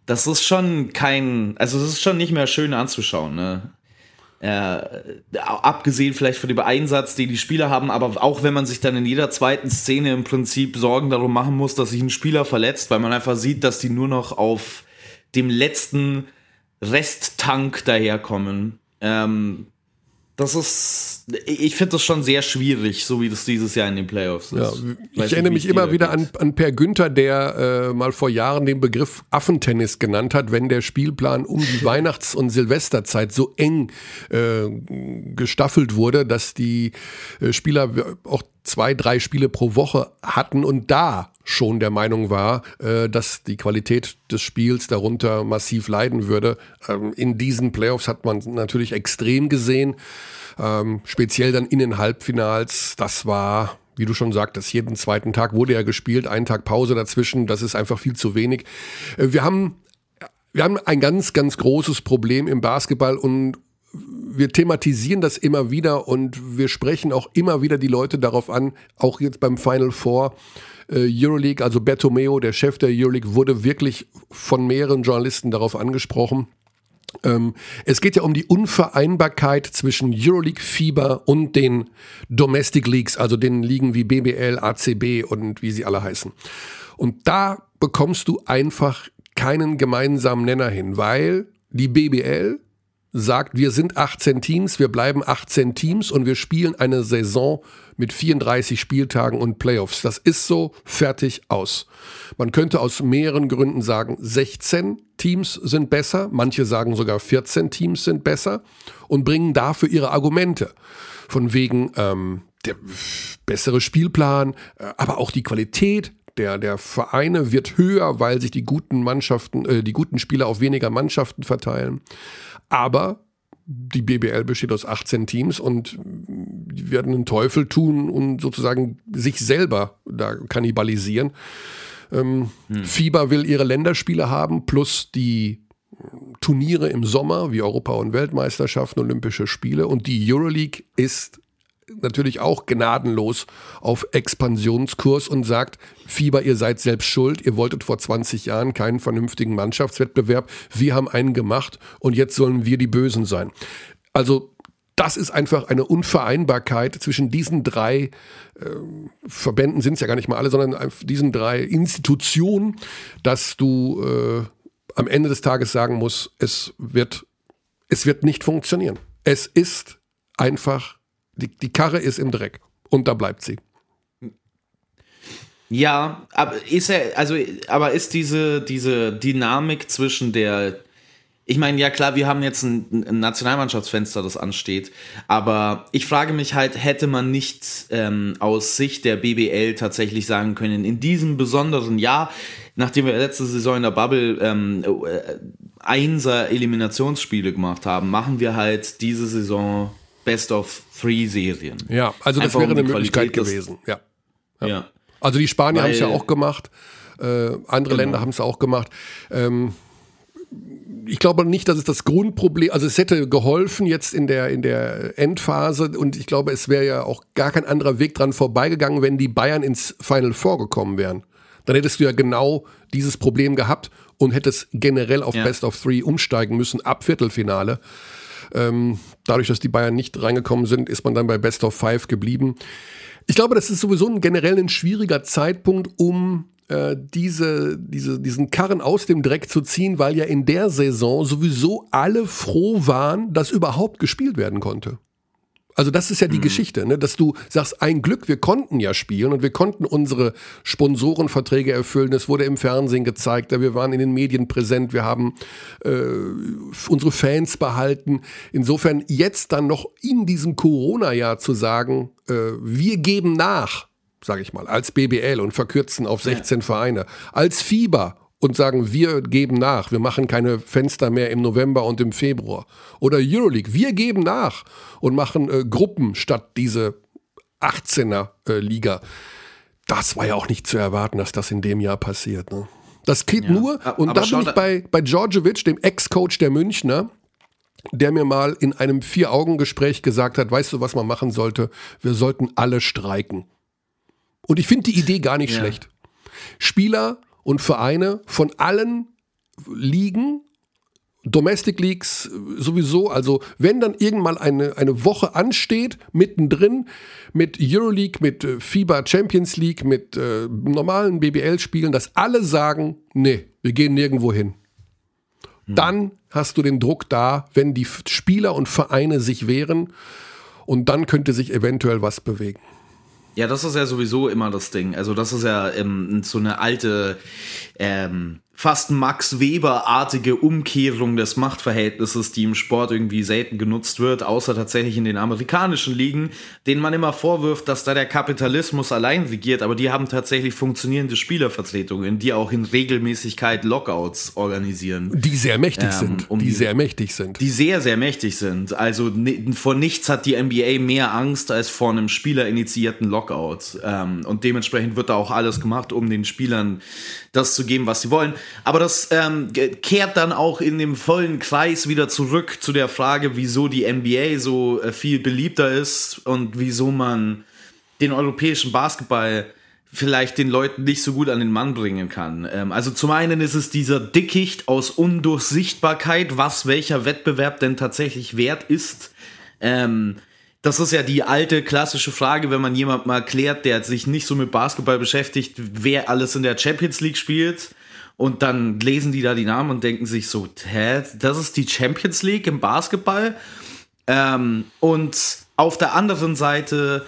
das ist schon kein, also das ist schon nicht mehr schön anzuschauen, ne? Äh, abgesehen vielleicht von dem Einsatz, den die Spieler haben, aber auch wenn man sich dann in jeder zweiten Szene im Prinzip Sorgen darum machen muss, dass sich ein Spieler verletzt, weil man einfach sieht, dass die nur noch auf dem letzten Resttank daherkommen. Ähm, das ist, ich finde das schon sehr schwierig, so wie das dieses Jahr in den Playoffs ist. Ja, ich, ich erinnere mich immer wieder an, an, Per Günther, der äh, mal vor Jahren den Begriff Affentennis genannt hat, wenn der Spielplan um die [LAUGHS] Weihnachts- und Silvesterzeit so eng äh, gestaffelt wurde, dass die äh, Spieler auch zwei, drei Spiele pro Woche hatten und da schon der Meinung war, äh, dass die Qualität des Spiels darunter massiv leiden würde. Ähm, in diesen Playoffs hat man natürlich extrem gesehen, ähm, speziell dann in den Halbfinals. Das war wie du schon sagtest, jeden zweiten Tag wurde ja gespielt, einen Tag Pause dazwischen, das ist einfach viel zu wenig. Äh, wir haben, wir haben ein ganz, ganz großes Problem im Basketball und wir thematisieren das immer wieder und wir sprechen auch immer wieder die Leute darauf an, auch jetzt beim Final Four äh, Euroleague, also Bertomeo, der Chef der Euroleague, wurde wirklich von mehreren Journalisten darauf angesprochen. Ähm, es geht ja um die Unvereinbarkeit zwischen Euroleague Fieber und den Domestic Leagues, also den Ligen wie BBL, ACB und wie sie alle heißen. Und da bekommst du einfach keinen gemeinsamen Nenner hin, weil die BBL sagt, wir sind 18 Teams, wir bleiben 18 Teams und wir spielen eine Saison mit 34 Spieltagen und Playoffs. Das ist so fertig aus. Man könnte aus mehreren Gründen sagen, 16 Teams sind besser, manche sagen sogar 14 Teams sind besser und bringen dafür ihre Argumente. Von wegen ähm, der bessere Spielplan, äh, aber auch die Qualität der, der Vereine wird höher, weil sich die guten Mannschaften, äh, die guten Spieler auf weniger Mannschaften verteilen. Aber die BBL besteht aus 18 Teams und die werden einen Teufel tun und sozusagen sich selber da kannibalisieren. Ähm, hm. FIBA will ihre Länderspiele haben, plus die Turniere im Sommer wie Europa- und Weltmeisterschaften, Olympische Spiele. Und die Euroleague ist natürlich auch gnadenlos auf Expansionskurs und sagt, Fieber, ihr seid selbst schuld, ihr wolltet vor 20 Jahren keinen vernünftigen Mannschaftswettbewerb, wir haben einen gemacht und jetzt sollen wir die Bösen sein. Also das ist einfach eine Unvereinbarkeit zwischen diesen drei äh, Verbänden, sind es ja gar nicht mal alle, sondern diesen drei Institutionen, dass du äh, am Ende des Tages sagen musst, es wird, es wird nicht funktionieren. Es ist einfach die, die Karre ist im Dreck und da bleibt sie. Ja, aber ist er, also, aber ist diese, diese Dynamik zwischen der ich meine, ja klar, wir haben jetzt ein, ein, Nationalmannschaftsfenster, das ansteht, aber ich frage mich halt, hätte man nicht ähm, aus Sicht der BBL tatsächlich sagen können, in diesem besonderen Jahr, nachdem wir letzte Saison in der Bubble ähm, äh, Einser Eliminationsspiele gemacht haben, machen wir halt diese Saison Best of Three Serien. Ja, also das Einfach wäre um eine Möglichkeit gewesen. Ja. ja. ja. Also die Spanier haben es ja auch gemacht, äh, andere genau. Länder haben es auch gemacht. Ähm, ich glaube nicht, dass es das Grundproblem, also es hätte geholfen jetzt in der, in der Endphase und ich glaube, es wäre ja auch gar kein anderer Weg dran vorbeigegangen, wenn die Bayern ins Final vorgekommen wären. Dann hättest du ja genau dieses Problem gehabt und hättest generell auf ja. Best of Three umsteigen müssen ab Viertelfinale. Ähm, dadurch, dass die Bayern nicht reingekommen sind, ist man dann bei Best of Five geblieben. Ich glaube, das ist sowieso ein generell ein schwieriger Zeitpunkt, um äh, diese, diese, diesen Karren aus dem Dreck zu ziehen, weil ja in der Saison sowieso alle froh waren, dass überhaupt gespielt werden konnte. Also das ist ja die mhm. Geschichte, ne? dass du sagst, ein Glück, wir konnten ja spielen und wir konnten unsere Sponsorenverträge erfüllen. Es wurde im Fernsehen gezeigt, wir waren in den Medien präsent, wir haben äh, unsere Fans behalten. Insofern jetzt dann noch in diesem Corona-Jahr zu sagen, äh, wir geben nach, sage ich mal, als BBL und verkürzen auf 16 ja. Vereine, als Fieber und sagen, wir geben nach, wir machen keine Fenster mehr im November und im Februar. Oder Euroleague, wir geben nach und machen äh, Gruppen statt diese 18er äh, Liga. Das war ja auch nicht zu erwarten, dass das in dem Jahr passiert. Ne? Das geht ja, nur, und da bin ich bei, bei Djordjevic, dem Ex-Coach der Münchner, der mir mal in einem Vier-Augen-Gespräch gesagt hat, weißt du, was man machen sollte? Wir sollten alle streiken. Und ich finde die Idee gar nicht ja. schlecht. Spieler und Vereine von allen Ligen, Domestic Leagues sowieso, also wenn dann irgendwann eine, eine Woche ansteht, mittendrin mit Euroleague, mit äh, FIBA Champions League, mit äh, normalen BBL-Spielen, dass alle sagen, nee, wir gehen nirgendwo hin. Hm. Dann hast du den Druck da, wenn die Spieler und Vereine sich wehren und dann könnte sich eventuell was bewegen. Ja, das ist ja sowieso immer das Ding. Also das ist ja ähm, so eine alte ähm, fast Max Weber-artige Umkehrung des Machtverhältnisses, die im Sport irgendwie selten genutzt wird, außer tatsächlich in den amerikanischen Ligen, denen man immer vorwirft, dass da der Kapitalismus allein regiert, aber die haben tatsächlich funktionierende Spielervertretungen, die auch in Regelmäßigkeit Lockouts organisieren. Die sehr mächtig ähm, sind. Um die, die sehr mächtig sind. Die sehr, sehr mächtig sind. Also vor nichts hat die NBA mehr Angst als vor einem spielerinitiierten Lockout. Ähm, und dementsprechend wird da auch alles gemacht, um den Spielern das zu geben, was sie wollen. Aber das ähm, kehrt dann auch in dem vollen Kreis wieder zurück zu der Frage, wieso die NBA so äh, viel beliebter ist und wieso man den europäischen Basketball vielleicht den Leuten nicht so gut an den Mann bringen kann. Ähm, also zum einen ist es dieser Dickicht aus Undurchsichtbarkeit, was welcher Wettbewerb denn tatsächlich wert ist. Ähm, das ist ja die alte klassische Frage, wenn man jemand mal klärt, der sich nicht so mit Basketball beschäftigt, wer alles in der Champions League spielt. Und dann lesen die da die Namen und denken sich so, hä, das ist die Champions League im Basketball? Ähm, und auf der anderen Seite,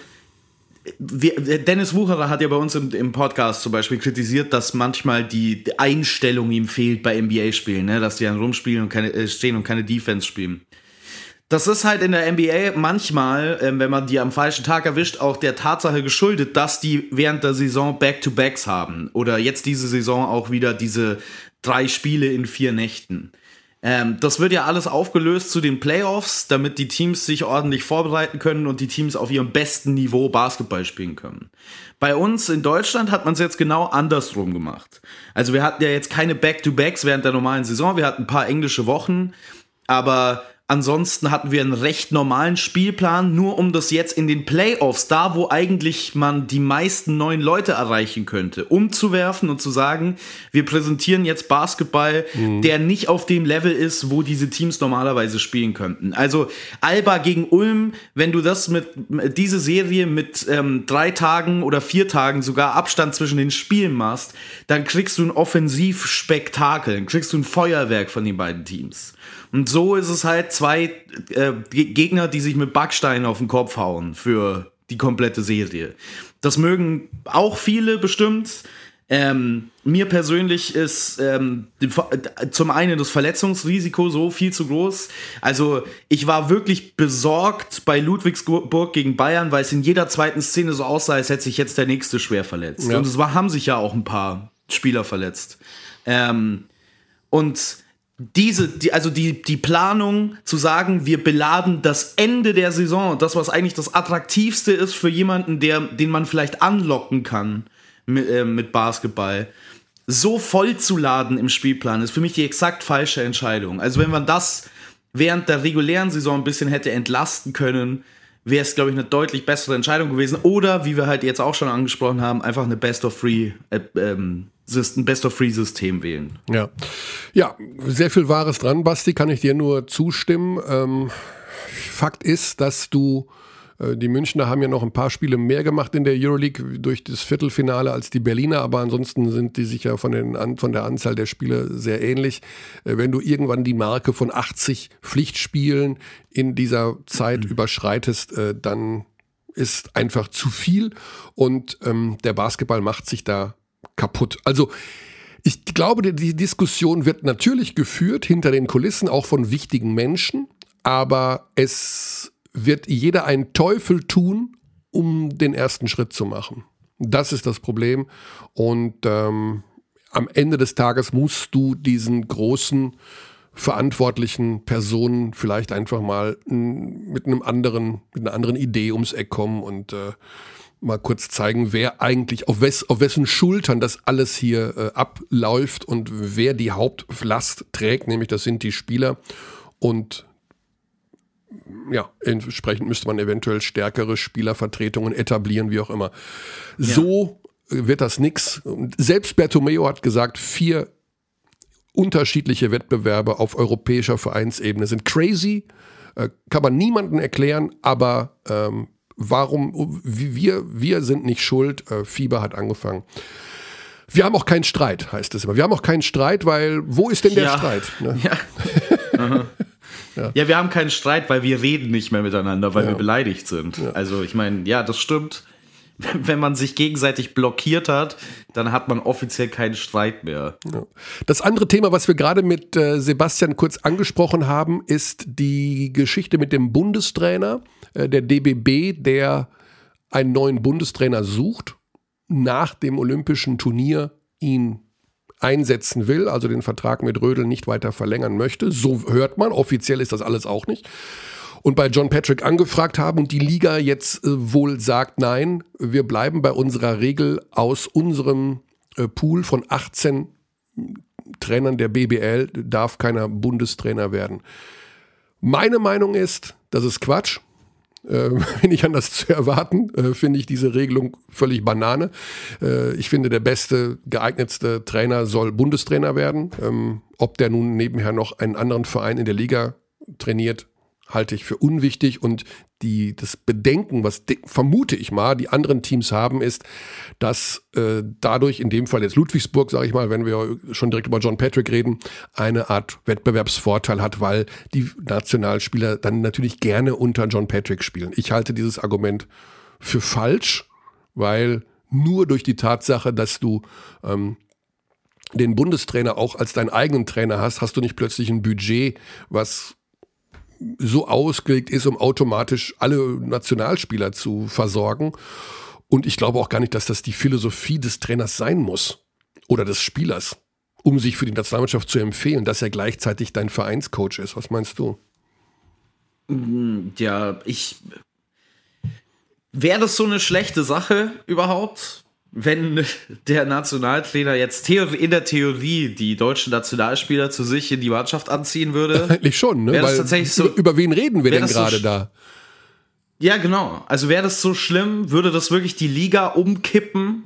wir, Dennis Wucherer hat ja bei uns im, im, Podcast zum Beispiel kritisiert, dass manchmal die Einstellung ihm fehlt bei NBA-Spielen, ne? dass die dann rumspielen und keine, äh, stehen und keine Defense spielen. Das ist halt in der NBA manchmal, ähm, wenn man die am falschen Tag erwischt, auch der Tatsache geschuldet, dass die während der Saison Back-to-Backs haben. Oder jetzt diese Saison auch wieder diese drei Spiele in vier Nächten. Ähm, das wird ja alles aufgelöst zu den Playoffs, damit die Teams sich ordentlich vorbereiten können und die Teams auf ihrem besten Niveau Basketball spielen können. Bei uns in Deutschland hat man es jetzt genau andersrum gemacht. Also wir hatten ja jetzt keine Back-to-Backs während der normalen Saison, wir hatten ein paar englische Wochen, aber Ansonsten hatten wir einen recht normalen Spielplan, nur um das jetzt in den Playoffs, da wo eigentlich man die meisten neuen Leute erreichen könnte, umzuwerfen und zu sagen, wir präsentieren jetzt Basketball, mhm. der nicht auf dem Level ist, wo diese Teams normalerweise spielen könnten. Also Alba gegen Ulm, wenn du das mit diese Serie mit ähm, drei Tagen oder vier Tagen sogar Abstand zwischen den Spielen machst, dann kriegst du ein Offensivspektakel, kriegst du ein Feuerwerk von den beiden Teams. Und so ist es halt zwei äh, Gegner, die sich mit Backsteinen auf den Kopf hauen für die komplette Serie. Das mögen auch viele bestimmt. Ähm, mir persönlich ist ähm, zum einen das Verletzungsrisiko so viel zu groß. Also ich war wirklich besorgt bei Ludwigsburg gegen Bayern, weil es in jeder zweiten Szene so aussah, als hätte sich jetzt der nächste schwer verletzt. Ja. Und es war, haben sich ja auch ein paar Spieler verletzt. Ähm, und diese, die, also die, die Planung zu sagen, wir beladen das Ende der Saison, das, was eigentlich das Attraktivste ist für jemanden, der, den man vielleicht anlocken kann mit, äh, mit Basketball, so voll zu laden im Spielplan, ist für mich die exakt falsche Entscheidung. Also wenn man das während der regulären Saison ein bisschen hätte entlasten können, wäre es, glaube ich, eine deutlich bessere Entscheidung gewesen. Oder, wie wir halt jetzt auch schon angesprochen haben, einfach eine Best of Free, äh, ähm, ein Best of Free System wählen. Ja. Ja, sehr viel Wahres dran, Basti, kann ich dir nur zustimmen. Ähm, Fakt ist, dass du die Münchner haben ja noch ein paar Spiele mehr gemacht in der Euroleague durch das Viertelfinale als die Berliner, aber ansonsten sind die sich ja von, den, von der Anzahl der Spiele sehr ähnlich. Äh, wenn du irgendwann die Marke von 80 Pflichtspielen in dieser Zeit mhm. überschreitest, äh, dann ist einfach zu viel und ähm, der Basketball macht sich da kaputt. Also ich glaube, die Diskussion wird natürlich geführt hinter den Kulissen, auch von wichtigen Menschen, aber es wird jeder einen Teufel tun, um den ersten Schritt zu machen. Das ist das Problem. Und ähm, am Ende des Tages musst du diesen großen verantwortlichen Personen vielleicht einfach mal mit einem anderen, mit einer anderen Idee ums Eck kommen und äh, mal kurz zeigen, wer eigentlich, auf, wes, auf wessen Schultern das alles hier äh, abläuft und wer die Hauptlast trägt, nämlich das sind die Spieler. Und ja, entsprechend müsste man eventuell stärkere Spielervertretungen etablieren, wie auch immer. Ja. So wird das nix. Selbst Bertomeo hat gesagt, vier unterschiedliche Wettbewerbe auf europäischer Vereinsebene sind crazy, äh, kann man niemandem erklären, aber ähm, warum, wir, wir sind nicht schuld, äh, Fieber hat angefangen. Wir haben auch keinen Streit, heißt es immer. Wir haben auch keinen Streit, weil wo ist denn der ja. Streit? Ne? [LAUGHS] Ja. Ja. ja, wir haben keinen Streit, weil wir reden nicht mehr miteinander, weil ja. wir beleidigt sind. Ja. Also ich meine, ja, das stimmt. [LAUGHS] Wenn man sich gegenseitig blockiert hat, dann hat man offiziell keinen Streit mehr. Das andere Thema, was wir gerade mit äh, Sebastian kurz angesprochen haben, ist die Geschichte mit dem Bundestrainer, äh, der DBB, der einen neuen Bundestrainer sucht, nach dem olympischen Turnier ihn einsetzen will, also den Vertrag mit Rödel nicht weiter verlängern möchte. So hört man, offiziell ist das alles auch nicht. Und bei John Patrick angefragt haben und die Liga jetzt äh, wohl sagt, nein, wir bleiben bei unserer Regel aus unserem äh, Pool von 18 Trainern der BBL darf keiner Bundestrainer werden. Meine Meinung ist, das ist Quatsch äh, [LAUGHS] nicht anders zu erwarten, äh, finde ich diese Regelung völlig Banane. Äh, ich finde, der beste, geeignetste Trainer soll Bundestrainer werden. Ähm, ob der nun nebenher noch einen anderen Verein in der Liga trainiert, halte ich für unwichtig und die, das Bedenken, was vermute ich mal, die anderen Teams haben, ist, dass äh, dadurch, in dem Fall jetzt Ludwigsburg, sage ich mal, wenn wir schon direkt über John Patrick reden, eine Art Wettbewerbsvorteil hat, weil die Nationalspieler dann natürlich gerne unter John Patrick spielen. Ich halte dieses Argument für falsch, weil nur durch die Tatsache, dass du ähm, den Bundestrainer auch als deinen eigenen Trainer hast, hast du nicht plötzlich ein Budget, was so ausgelegt ist, um automatisch alle Nationalspieler zu versorgen. Und ich glaube auch gar nicht, dass das die Philosophie des Trainers sein muss oder des Spielers, um sich für die Nationalmannschaft zu empfehlen, dass er gleichzeitig dein Vereinscoach ist. Was meinst du? Ja, ich. Wäre das so eine schlechte Sache überhaupt? Wenn der Nationaltrainer jetzt in der Theorie die deutschen Nationalspieler zu sich in die Mannschaft anziehen würde. [LAUGHS] Eigentlich schon, ne? Weil tatsächlich so, über, über wen reden wir denn gerade so da? Ja, genau. Also wäre das so schlimm, würde das wirklich die Liga umkippen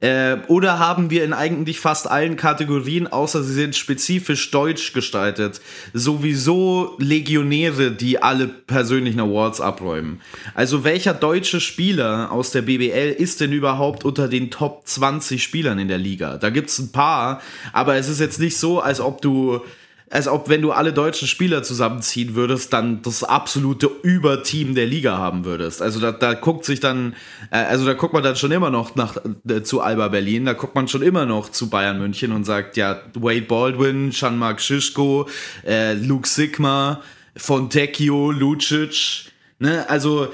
äh, oder haben wir in eigentlich fast allen Kategorien, außer sie sind spezifisch deutsch gestaltet, sowieso Legionäre, die alle persönlichen Awards abräumen? Also welcher deutsche Spieler aus der BBL ist denn überhaupt unter den Top 20 Spielern in der Liga? Da gibt's ein paar, aber es ist jetzt nicht so, als ob du als ob wenn du alle deutschen Spieler zusammenziehen würdest, dann das absolute Überteam der Liga haben würdest. Also da, da guckt sich dann, äh, also da guckt man dann schon immer noch nach äh, zu Alba Berlin, da guckt man schon immer noch zu Bayern München und sagt, ja, Wade Baldwin, Jean-Marc Schischko, äh, Luke Sigma, Fontecchio, Lucic, ne, also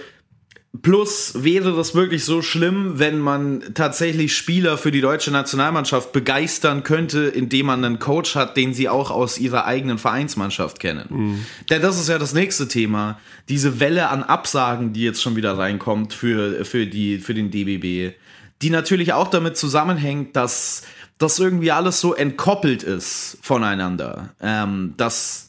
Plus wäre das wirklich so schlimm, wenn man tatsächlich Spieler für die deutsche Nationalmannschaft begeistern könnte, indem man einen Coach hat, den sie auch aus ihrer eigenen Vereinsmannschaft kennen. Mhm. Denn das ist ja das nächste Thema. Diese Welle an Absagen, die jetzt schon wieder reinkommt für, für, die, für den DBB, die natürlich auch damit zusammenhängt, dass das irgendwie alles so entkoppelt ist voneinander. Ähm, dass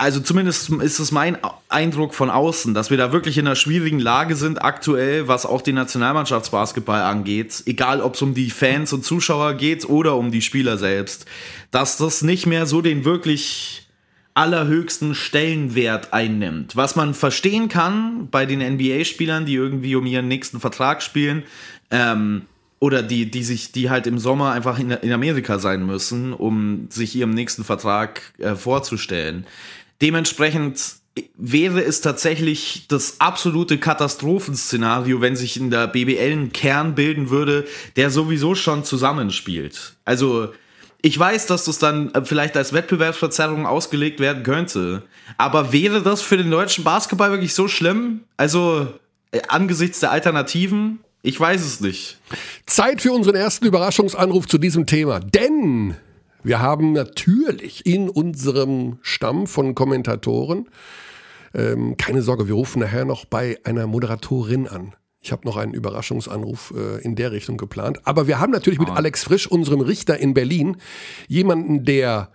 also zumindest ist es mein Eindruck von außen, dass wir da wirklich in einer schwierigen Lage sind aktuell, was auch den Nationalmannschaftsbasketball angeht, egal ob es um die Fans und Zuschauer geht oder um die Spieler selbst, dass das nicht mehr so den wirklich allerhöchsten Stellenwert einnimmt. Was man verstehen kann bei den NBA-Spielern, die irgendwie um ihren nächsten Vertrag spielen, ähm, oder die, die sich, die halt im Sommer einfach in, in Amerika sein müssen, um sich ihrem nächsten Vertrag äh, vorzustellen. Dementsprechend wäre es tatsächlich das absolute Katastrophenszenario, wenn sich in der BBL ein Kern bilden würde, der sowieso schon zusammenspielt. Also ich weiß, dass das dann äh, vielleicht als Wettbewerbsverzerrung ausgelegt werden könnte. Aber wäre das für den deutschen Basketball wirklich so schlimm? Also äh, angesichts der Alternativen? Ich weiß es nicht. Zeit für unseren ersten Überraschungsanruf zu diesem Thema. Denn wir haben natürlich in unserem Stamm von Kommentatoren, ähm, keine Sorge, wir rufen nachher noch bei einer Moderatorin an. Ich habe noch einen Überraschungsanruf äh, in der Richtung geplant. Aber wir haben natürlich mit ah. Alex Frisch, unserem Richter in Berlin, jemanden, der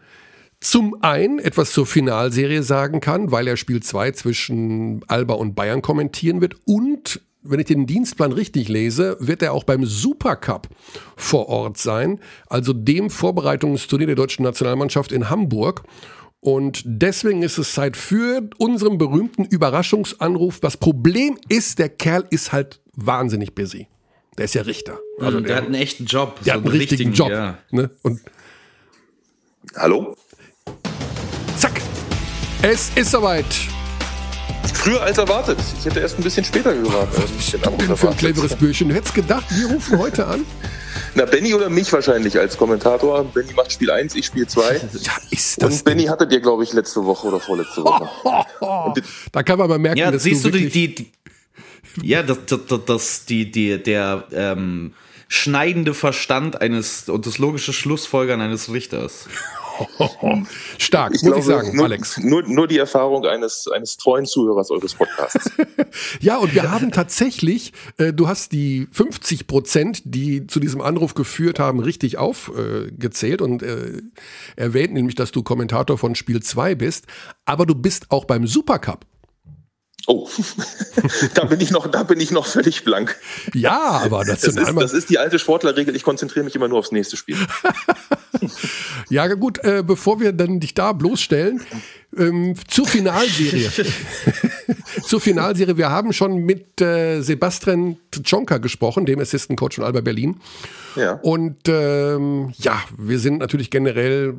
zum einen etwas zur Finalserie sagen kann, weil er Spiel 2 zwischen Alba und Bayern kommentieren wird und wenn ich den Dienstplan richtig lese, wird er auch beim Supercup vor Ort sein, also dem Vorbereitungsturnier der deutschen Nationalmannschaft in Hamburg. Und deswegen ist es Zeit für unseren berühmten Überraschungsanruf. Das Problem ist, der Kerl ist halt wahnsinnig busy. Der ist ja Richter. Also der, der hat einen echten Job. Der so hat einen richtigen, Job. Ja. Ne? Und Hallo? Zack. Es ist soweit. Früher als erwartet. Ich hätte erst ein bisschen später gewartet. Was bist du denn für ein cleveres Bürschchen? Du hättest gedacht, wir rufen heute an? [LAUGHS] Na, Benny oder mich wahrscheinlich als Kommentator. Benny macht Spiel 1, ich Spiel 2. [LAUGHS] Ja, ist das Und Benny hattet ihr, glaube ich, letzte Woche oder vorletzte [LAUGHS] Woche. da kann man mal merken, ja, dass siehst du, die, die, die, Ja, das, das, das, die, die, der ähm, schneidende Verstand eines und das logische Schlussfolgern eines Richters. [LAUGHS] Stark, ich muss glaube, ich sagen, nur, Alex. Nur, nur die Erfahrung eines, eines treuen Zuhörers eures Podcasts. [LAUGHS] ja, und wir haben tatsächlich, äh, du hast die 50 Prozent, die zu diesem Anruf geführt haben, richtig aufgezählt äh, und äh, erwähnt nämlich, dass du Kommentator von Spiel 2 bist, aber du bist auch beim Supercup. Oh, [LAUGHS] da bin ich noch, da bin ich noch völlig blank. Ja, aber das, das, ist, das ist die alte Sportlerregel. Ich konzentriere mich immer nur aufs nächste Spiel. [LAUGHS] ja, gut, äh, bevor wir dann dich da bloßstellen, ähm, zur Finalserie. [LAUGHS] zur Finalserie. Wir haben schon mit äh, Sebastian Tschonka gesprochen, dem Assistant Coach von Alba Berlin. Ja. Und ähm, ja, wir sind natürlich generell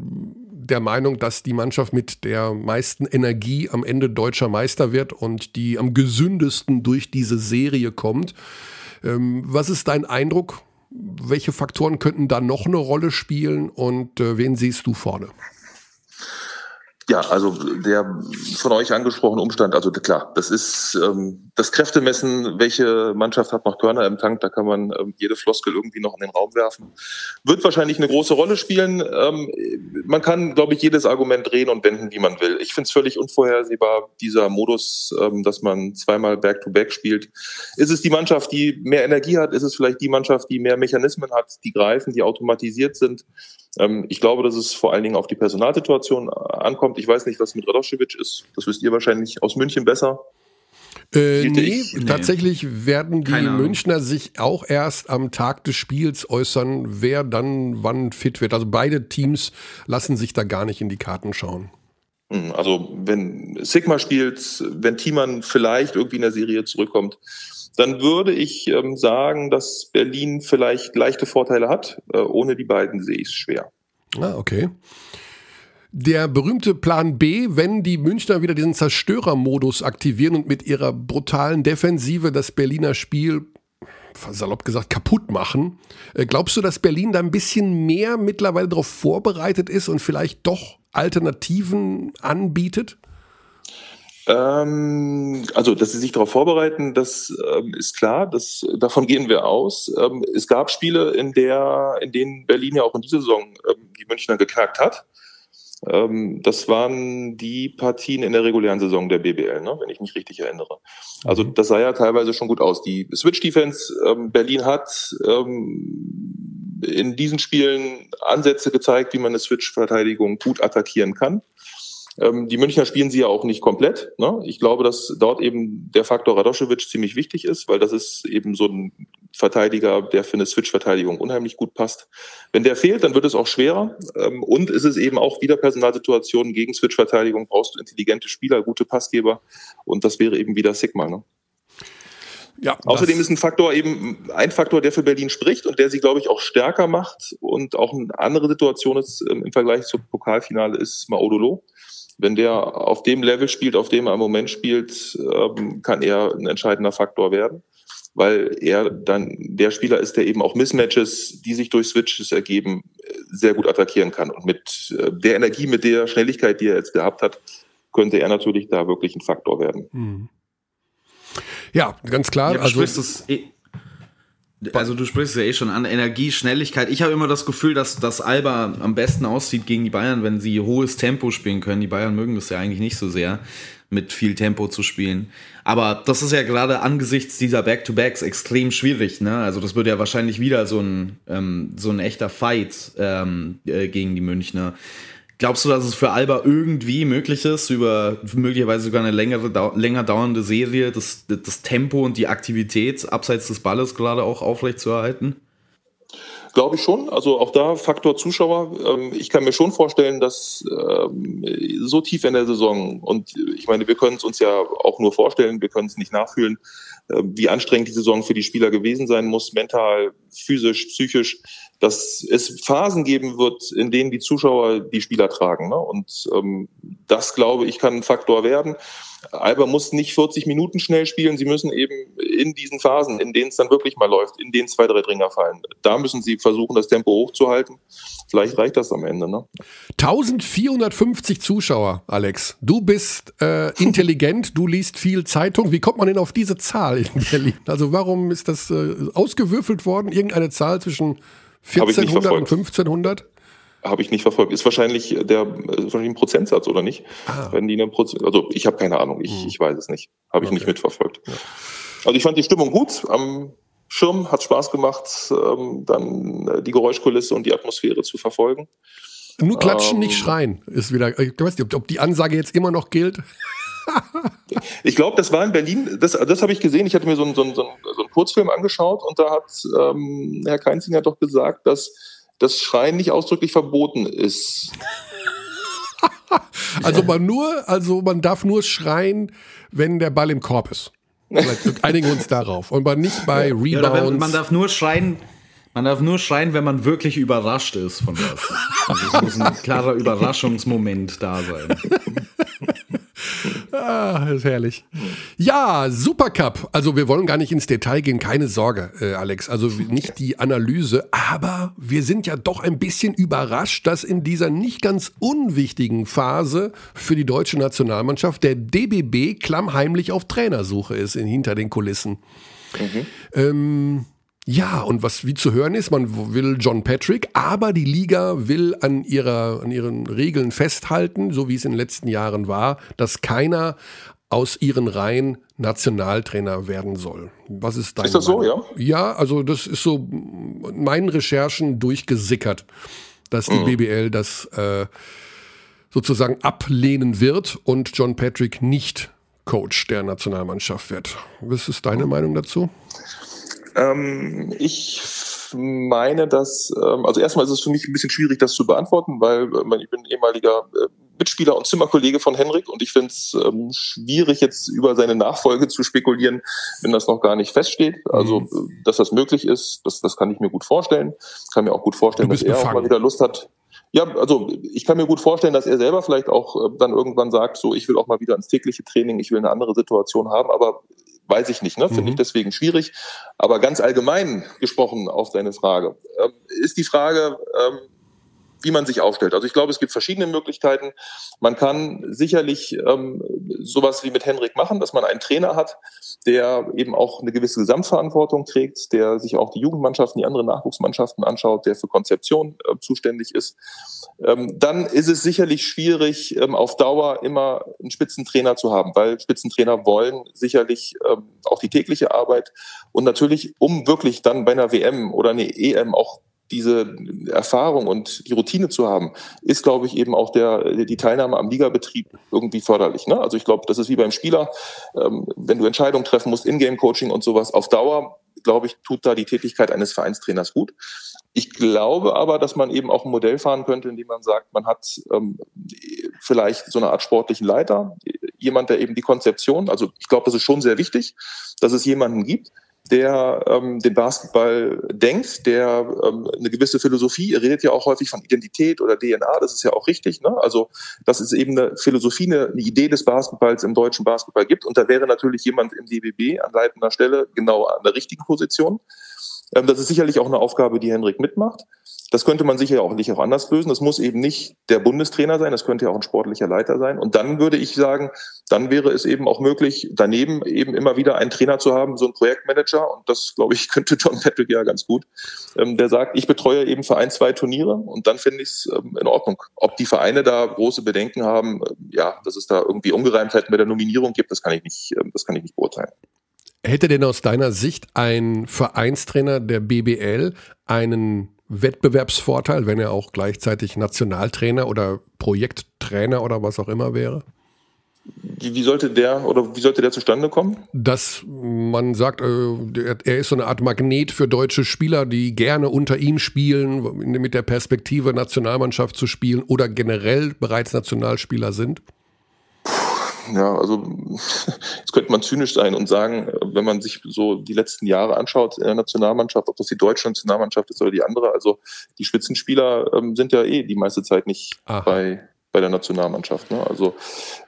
der Meinung, dass die Mannschaft mit der meisten Energie am Ende deutscher Meister wird und die am gesündesten durch diese Serie kommt. Ähm, was ist dein Eindruck? Welche Faktoren könnten da noch eine Rolle spielen und äh, wen siehst du vorne? Ja, also der von euch angesprochene Umstand, also klar, das ist ähm, das Kräftemessen, welche Mannschaft hat noch Körner im Tank, da kann man ähm, jede Floskel irgendwie noch in den Raum werfen. Wird wahrscheinlich eine große Rolle spielen. Ähm, man kann, glaube ich, jedes Argument drehen und wenden, wie man will. Ich finde es völlig unvorhersehbar, dieser Modus, ähm, dass man zweimal Back-to-Back -back spielt. Ist es die Mannschaft, die mehr Energie hat? Ist es vielleicht die Mannschaft, die mehr Mechanismen hat, die greifen, die automatisiert sind? Ähm, ich glaube, dass es vor allen Dingen auf die Personalsituation ankommt. Ich weiß nicht, was mit Radoschewitsch ist. Das wisst ihr wahrscheinlich aus München besser. Äh, nee, nee, tatsächlich werden die Münchner sich auch erst am Tag des Spiels äußern, wer dann wann fit wird. Also beide Teams lassen sich da gar nicht in die Karten schauen. Hm, also wenn Sigma spielt, wenn Thiemann vielleicht irgendwie in der Serie zurückkommt, dann würde ich ähm, sagen, dass Berlin vielleicht leichte Vorteile hat. Äh, ohne die beiden sehe ich es schwer. Ah, okay. Der berühmte Plan B, wenn die Münchner wieder diesen Zerstörermodus aktivieren und mit ihrer brutalen Defensive das Berliner Spiel salopp gesagt, kaputt machen. Äh, glaubst du, dass Berlin da ein bisschen mehr mittlerweile darauf vorbereitet ist und vielleicht doch Alternativen anbietet? Ähm, also, dass sie sich darauf vorbereiten, das ähm, ist klar. Das, davon gehen wir aus. Ähm, es gab Spiele, in, der, in denen Berlin ja auch in dieser Saison ähm, die Münchner geknackt hat. Ähm, das waren die Partien in der regulären Saison der BBL, ne, wenn ich mich richtig erinnere. Also mhm. das sah ja teilweise schon gut aus. Die Switch-Defense ähm, Berlin hat in diesen Spielen Ansätze gezeigt, wie man eine Switch-Verteidigung gut attackieren kann. Ähm, die Münchner spielen sie ja auch nicht komplett. Ne? Ich glaube, dass dort eben der Faktor Radoschewitsch ziemlich wichtig ist, weil das ist eben so ein Verteidiger, der für eine Switch-Verteidigung unheimlich gut passt. Wenn der fehlt, dann wird es auch schwerer. Ähm, und ist es eben auch wieder Personalsituationen gegen Switch-Verteidigung, brauchst du intelligente Spieler, gute Passgeber. Und das wäre eben wieder Sigma. Ne? Ja, Außerdem ist ein Faktor eben ein Faktor, der für Berlin spricht und der sie, glaube ich, auch stärker macht und auch eine andere Situation ist ähm, im Vergleich zum Pokalfinale ist Maodolo. Wenn der auf dem Level spielt, auf dem er im Moment spielt, ähm, kann er ein entscheidender Faktor werden weil er dann der Spieler ist, der eben auch Mismatches, die sich durch Switches ergeben, sehr gut attackieren kann. Und mit äh, der Energie, mit der Schnelligkeit, die er jetzt gehabt hat, könnte er natürlich da wirklich ein Faktor werden. Mhm. Ja, ganz klar. Ja, also, das eh, also du sprichst ja eh schon an Energie, Schnelligkeit. Ich habe immer das Gefühl, dass, dass Alba am besten aussieht gegen die Bayern, wenn sie hohes Tempo spielen können. Die Bayern mögen das ja eigentlich nicht so sehr mit viel Tempo zu spielen. Aber das ist ja gerade angesichts dieser Back-to-Backs extrem schwierig. Ne? Also das wird ja wahrscheinlich wieder so ein, ähm, so ein echter Fight ähm, äh, gegen die Münchner. Glaubst du, dass es für Alba irgendwie möglich ist, über möglicherweise sogar eine längere, länger dauernde Serie das, das Tempo und die Aktivität abseits des Balles gerade auch aufrechtzuerhalten? Glaube ich schon. Also auch da Faktor Zuschauer. Ähm, ich kann mir schon vorstellen, dass ähm, so tief in der Saison, und ich meine, wir können es uns ja auch nur vorstellen, wir können es nicht nachfühlen, äh, wie anstrengend die Saison für die Spieler gewesen sein muss, mental, physisch, psychisch, dass es Phasen geben wird, in denen die Zuschauer die Spieler tragen. Ne? Und ähm, das, glaube ich, kann ein Faktor werden. Alba muss nicht 40 Minuten schnell spielen, sie müssen eben in diesen Phasen, in denen es dann wirklich mal läuft, in denen zwei, drei Dringer fallen, da müssen sie versuchen, das Tempo hochzuhalten. Vielleicht reicht das am Ende. Ne? 1450 Zuschauer, Alex. Du bist äh, intelligent, du liest viel Zeitung. Wie kommt man denn auf diese Zahl in Berlin? Also warum ist das äh, ausgewürfelt worden? Irgendeine Zahl zwischen 1400 und 1500? habe ich nicht verfolgt. Ist wahrscheinlich der ist wahrscheinlich ein Prozentsatz oder nicht? Ah. Wenn die eine Prozent, also ich habe keine Ahnung, ich, hm. ich weiß es nicht. Habe ich okay. nicht mitverfolgt. Ja. Also ich fand die Stimmung gut. Am Schirm hat Spaß gemacht, ähm, dann äh, die Geräuschkulisse und die Atmosphäre zu verfolgen. Nur klatschen, ähm, nicht schreien. Ist wieder. Ich weiß nicht, ob die Ansage jetzt immer noch gilt. Ich glaube, das war in Berlin, das, das habe ich gesehen. Ich hatte mir so einen, so, einen, so einen Kurzfilm angeschaut und da hat ähm, Herr Keinzinger doch gesagt, dass das Schreien nicht ausdrücklich verboten ist. [LAUGHS] also man nur, also man darf nur schreien, wenn der Ball im Korb ist. Vielleicht einigen wir uns darauf. Und man nicht bei Rebounds. Ja, man darf nur schreien, man darf nur schreien, wenn man wirklich überrascht ist von was. Also es muss ein klarer Überraschungsmoment da sein. [LAUGHS] Ah, ist herrlich. Ja, Supercup. Also wir wollen gar nicht ins Detail gehen, keine Sorge, äh, Alex. Also nicht die Analyse, aber wir sind ja doch ein bisschen überrascht, dass in dieser nicht ganz unwichtigen Phase für die deutsche Nationalmannschaft der DBB klammheimlich auf Trainersuche ist in, hinter den Kulissen. Mhm. Ähm, ja, und was wie zu hören ist, man will John Patrick, aber die Liga will an ihrer, an ihren Regeln festhalten, so wie es in den letzten Jahren war, dass keiner aus ihren Reihen Nationaltrainer werden soll. Was ist dein Ist das Meinung? so, ja? Ja, also das ist so meinen Recherchen durchgesickert, dass die mhm. BBL das äh, sozusagen ablehnen wird und John Patrick nicht Coach der Nationalmannschaft wird. Was ist deine mhm. Meinung dazu? Ähm, ich meine, dass, ähm, also erstmal ist es für mich ein bisschen schwierig, das zu beantworten, weil äh, ich bin ehemaliger äh, Mitspieler und Zimmerkollege von Henrik und ich finde es ähm, schwierig, jetzt über seine Nachfolge zu spekulieren, wenn das noch gar nicht feststeht. Also, mhm. Äh, dass das möglich ist, das, das kann ich mir gut vorstellen. Kann mir auch gut vorstellen, dass er befangen. auch mal wieder Lust hat, Ja, also ich kann mir gut vorstellen, dass er selber vielleicht auch äh, dann irgendwann sagt, so ich will auch mal wieder ins tägliche Training, ich will eine andere Situation haben, aber weiß ich nicht, ne? finde mhm. ich deswegen schwierig. Aber ganz allgemein gesprochen auf deine Frage, ähm, ist die Frage, ähm, wie man sich aufstellt. Also ich glaube, es gibt verschiedene Möglichkeiten. Man kann sicherlich ähm, sowas wie mit Henrik machen, dass man einen Trainer hat, der eben auch eine gewisse Gesamtverantwortung trägt, der sich auch die Jugendmannschaften, die anderen Nachwuchsmannschaften anschaut, der für Konzeption äh, zuständig ist. Ähm, dann ist es sicherlich schwierig, ähm, auf Dauer immer einen Spitzentrainer zu haben, weil Spitzentrainer wollen sicherlich ähm, auch die tägliche Arbeit und natürlich, um wirklich dann bei einer WM oder einer EM auch diese Erfahrung und die Routine zu haben, ist, glaube ich, eben auch der, die Teilnahme am Ligabetrieb irgendwie förderlich. Ne? Also ich glaube, das ist wie beim Spieler, ähm, wenn du Entscheidungen treffen musst, Ingame-Coaching und sowas, auf Dauer, glaube ich, tut da die Tätigkeit eines Vereinstrainers gut. Ich glaube aber, dass man eben auch ein Modell fahren könnte, indem man sagt, man hat ähm, vielleicht so eine Art sportlichen Leiter, jemand, der eben die Konzeption, also ich glaube, das ist schon sehr wichtig, dass es jemanden gibt, der ähm, den Basketball denkt, der ähm, eine gewisse Philosophie, ihr redet ja auch häufig von Identität oder DNA, das ist ja auch richtig, ne? Also, dass es eben eine Philosophie, eine, eine Idee des Basketballs im deutschen Basketball gibt. Und da wäre natürlich jemand im DBB an leitender Stelle genau an der richtigen Position. Ähm, das ist sicherlich auch eine Aufgabe, die Henrik mitmacht. Das könnte man sicher auch nicht auch anders lösen. Das muss eben nicht der Bundestrainer sein, das könnte ja auch ein sportlicher Leiter sein. Und dann würde ich sagen, dann wäre es eben auch möglich, daneben eben immer wieder einen Trainer zu haben, so einen Projektmanager. Und das, glaube ich, [LAUGHS] könnte John Patrick ja ganz gut. Ähm, der sagt, ich betreue eben für ein, zwei Turniere und dann finde ich es ähm, in Ordnung. Ob die Vereine da große Bedenken haben, ja, dass es da irgendwie Ungereimtheiten mit der Nominierung gibt, das kann ich nicht, das kann ich nicht beurteilen. Hätte denn aus deiner Sicht ein Vereinstrainer der BBL einen Wettbewerbsvorteil, wenn er auch gleichzeitig Nationaltrainer oder Projekttrainer oder was auch immer wäre? Wie, sollte der oder wie sollte der zustande kommen? Dass man sagt, äh, er ist so eine Art Magnet für deutsche Spieler, die gerne unter ihm spielen, mit der Perspektive Nationalmannschaft zu spielen oder generell bereits Nationalspieler sind? Ja, also [LAUGHS] jetzt könnte man zynisch sein und sagen, wenn man sich so die letzten Jahre anschaut in der Nationalmannschaft, ob das die deutsche Nationalmannschaft ist oder die andere, also die Spitzenspieler ähm, sind ja eh die meiste Zeit nicht bei bei der Nationalmannschaft. Ne? Also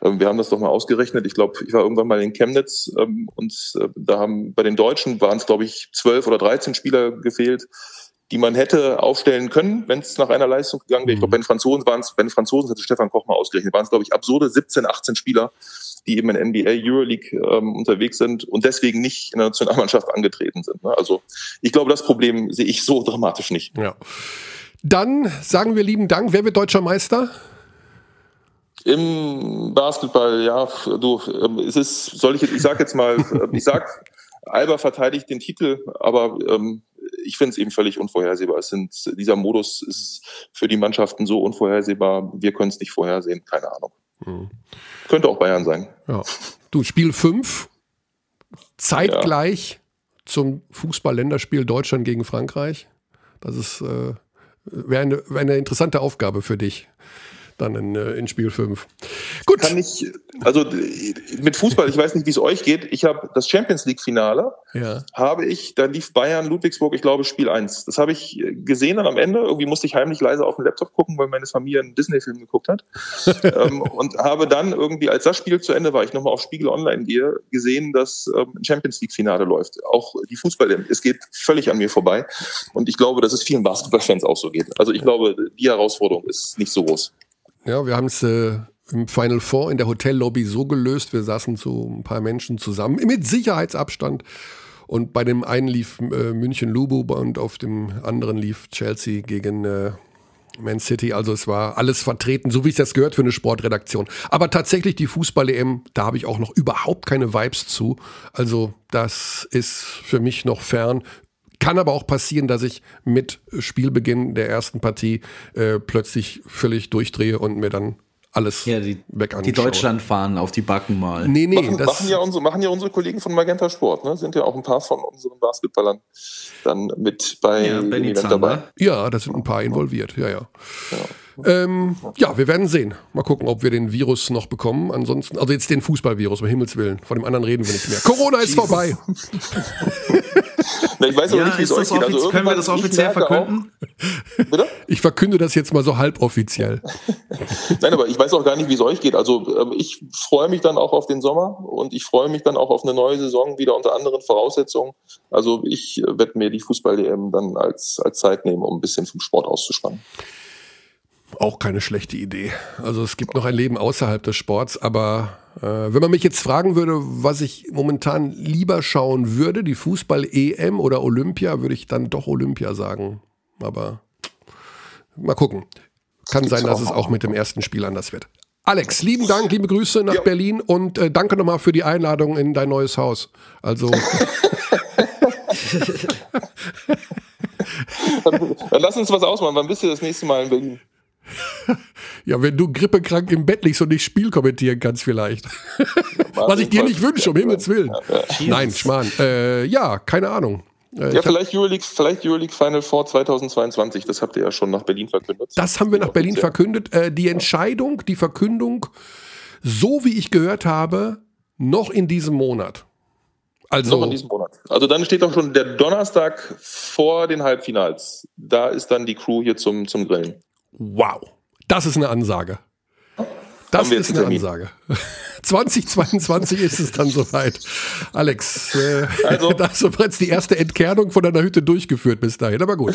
ähm, wir haben das doch mal ausgerechnet. Ich glaube, ich war irgendwann mal in Chemnitz ähm, und äh, da haben bei den Deutschen waren es, glaube ich, zwölf oder dreizehn Spieler gefehlt die man hätte aufstellen können, wenn es nach einer Leistung gegangen wäre. Ich glaube, bei den Franzosen waren es, bei den Franzosen hatte Stefan Koch mal ausgerechnet, waren es, glaube ich, absurde 17, 18 Spieler, die eben in NBA, Euroleague ähm, unterwegs sind und deswegen nicht in der Nationalmannschaft angetreten sind. Ne? Also ich glaube, das Problem sehe ich so [LAUGHS] dramatisch nicht. Ja. Dann sagen wir lieben Dank. Wer wird deutscher Meister? Im Basketball, ja, du, ähm, es ist, soll ich, ich sag jetzt mal, [LAUGHS] ich sag, Alba verteidigt den Titel, aber ähm, ich finde es eben völlig unvorhersehbar. Es sind, dieser Modus ist für die Mannschaften so unvorhersehbar, wir können es nicht vorhersehen, keine Ahnung. Mhm. Könnte auch Bayern sein. Ja. Du, Spiel 5, zeitgleich ja. zum Fußball-Länderspiel Deutschland gegen Frankreich. Das ist äh, wäre eine, wär eine interessante Aufgabe für dich dann in, äh, in Spiel 5. Gut. Kann ich, also mit Fußball, ich weiß nicht, wie es euch geht. Ich habe das Champions League-Finale, ja. habe ich, da lief Bayern, Ludwigsburg, ich glaube, Spiel 1. Das habe ich gesehen dann am Ende. Irgendwie musste ich heimlich leise auf dem Laptop gucken, weil meine Familie einen Disney-Film geguckt hat. [LAUGHS] ähm, und habe dann irgendwie, als das Spiel zu Ende war, ich nochmal auf Spiegel Online gehe, gesehen, dass ähm, ein Champions League-Finale läuft. Auch die Fußball, es geht völlig an mir vorbei. Und ich glaube, dass es vielen Basketballfans auch so geht. Also ich glaube, die Herausforderung ist nicht so groß. Ja, wir haben es äh, im Final Four in der Hotellobby so gelöst. Wir saßen so ein paar Menschen zusammen mit Sicherheitsabstand. Und bei dem einen lief äh, München Lubu und auf dem anderen lief Chelsea gegen äh, Man City. Also es war alles vertreten, so wie es das gehört für eine Sportredaktion. Aber tatsächlich die Fußball-EM, da habe ich auch noch überhaupt keine Vibes zu. Also das ist für mich noch fern. Kann aber auch passieren, dass ich mit Spielbeginn der ersten Partie äh, plötzlich völlig durchdrehe und mir dann alles ja, die, weg anschaue. Die Deutschland fahren auf die Backen mal. Nee, nee, machen, das machen, ja unsere, machen ja unsere Kollegen von Magenta Sport, ne? Sind ja auch ein paar von unseren Basketballern dann mit bei ja, dabei. Ja, da sind ein paar involviert, ja, ja. ja. Ähm, ja, wir werden sehen. Mal gucken, ob wir den Virus noch bekommen. Ansonsten, also jetzt den Fußballvirus, um Himmels Willen. Von dem anderen reden wir nicht mehr. Corona ist vorbei. [LAUGHS] Na, ich weiß aber nicht, wie es euch geht. Also können wir das offiziell verkünden? [LAUGHS] Bitte? Ich verkünde das jetzt mal so halboffiziell. [LAUGHS] Nein, aber ich weiß auch gar nicht, wie es euch geht. Also ähm, ich freue mich dann auch auf den Sommer und ich freue mich dann auch auf eine neue Saison wieder unter anderen Voraussetzungen. Also ich äh, werde mir die Fußball-EM dann als, als Zeit nehmen, um ein bisschen vom Sport auszuspannen. Auch keine schlechte Idee. Also es gibt noch ein Leben außerhalb des Sports, aber äh, wenn man mich jetzt fragen würde, was ich momentan lieber schauen würde, die Fußball-EM oder Olympia, würde ich dann doch Olympia sagen. Aber mal gucken. Kann sein, dass es auch mit dem ersten Spiel anders wird. Alex, lieben Dank, liebe Grüße nach ja. Berlin und äh, danke nochmal für die Einladung in dein neues Haus. Also. dann, [LAUGHS] dann lass uns was ausmachen. Wann bist du das nächste Mal in Berlin? Ja, wenn du grippekrank im Bett liegst und nicht Spiel kommentieren kannst, vielleicht. Was ich dir nicht wünsche, um Himmels Willen. Ja, ja. Nein, Schmarrn. Äh, ja, keine Ahnung. Äh, ja, vielleicht Euroleague, vielleicht Euroleague Final Four 2022. Das habt ihr ja schon nach Berlin verkündet. Das haben wir nach Berlin verkündet. Äh, die Entscheidung, die Verkündung, so wie ich gehört habe, noch in diesem Monat. Also, noch in diesem Monat. Also dann steht doch schon der Donnerstag vor den Halbfinals. Da ist dann die Crew hier zum, zum Grillen. Wow, das ist eine Ansage. Das ist eine Ansage. [LAUGHS] 2022 ist es dann soweit. Alex, äh, also. [LAUGHS] da hast du bereits die erste Entkernung von deiner Hütte durchgeführt bis dahin, aber gut.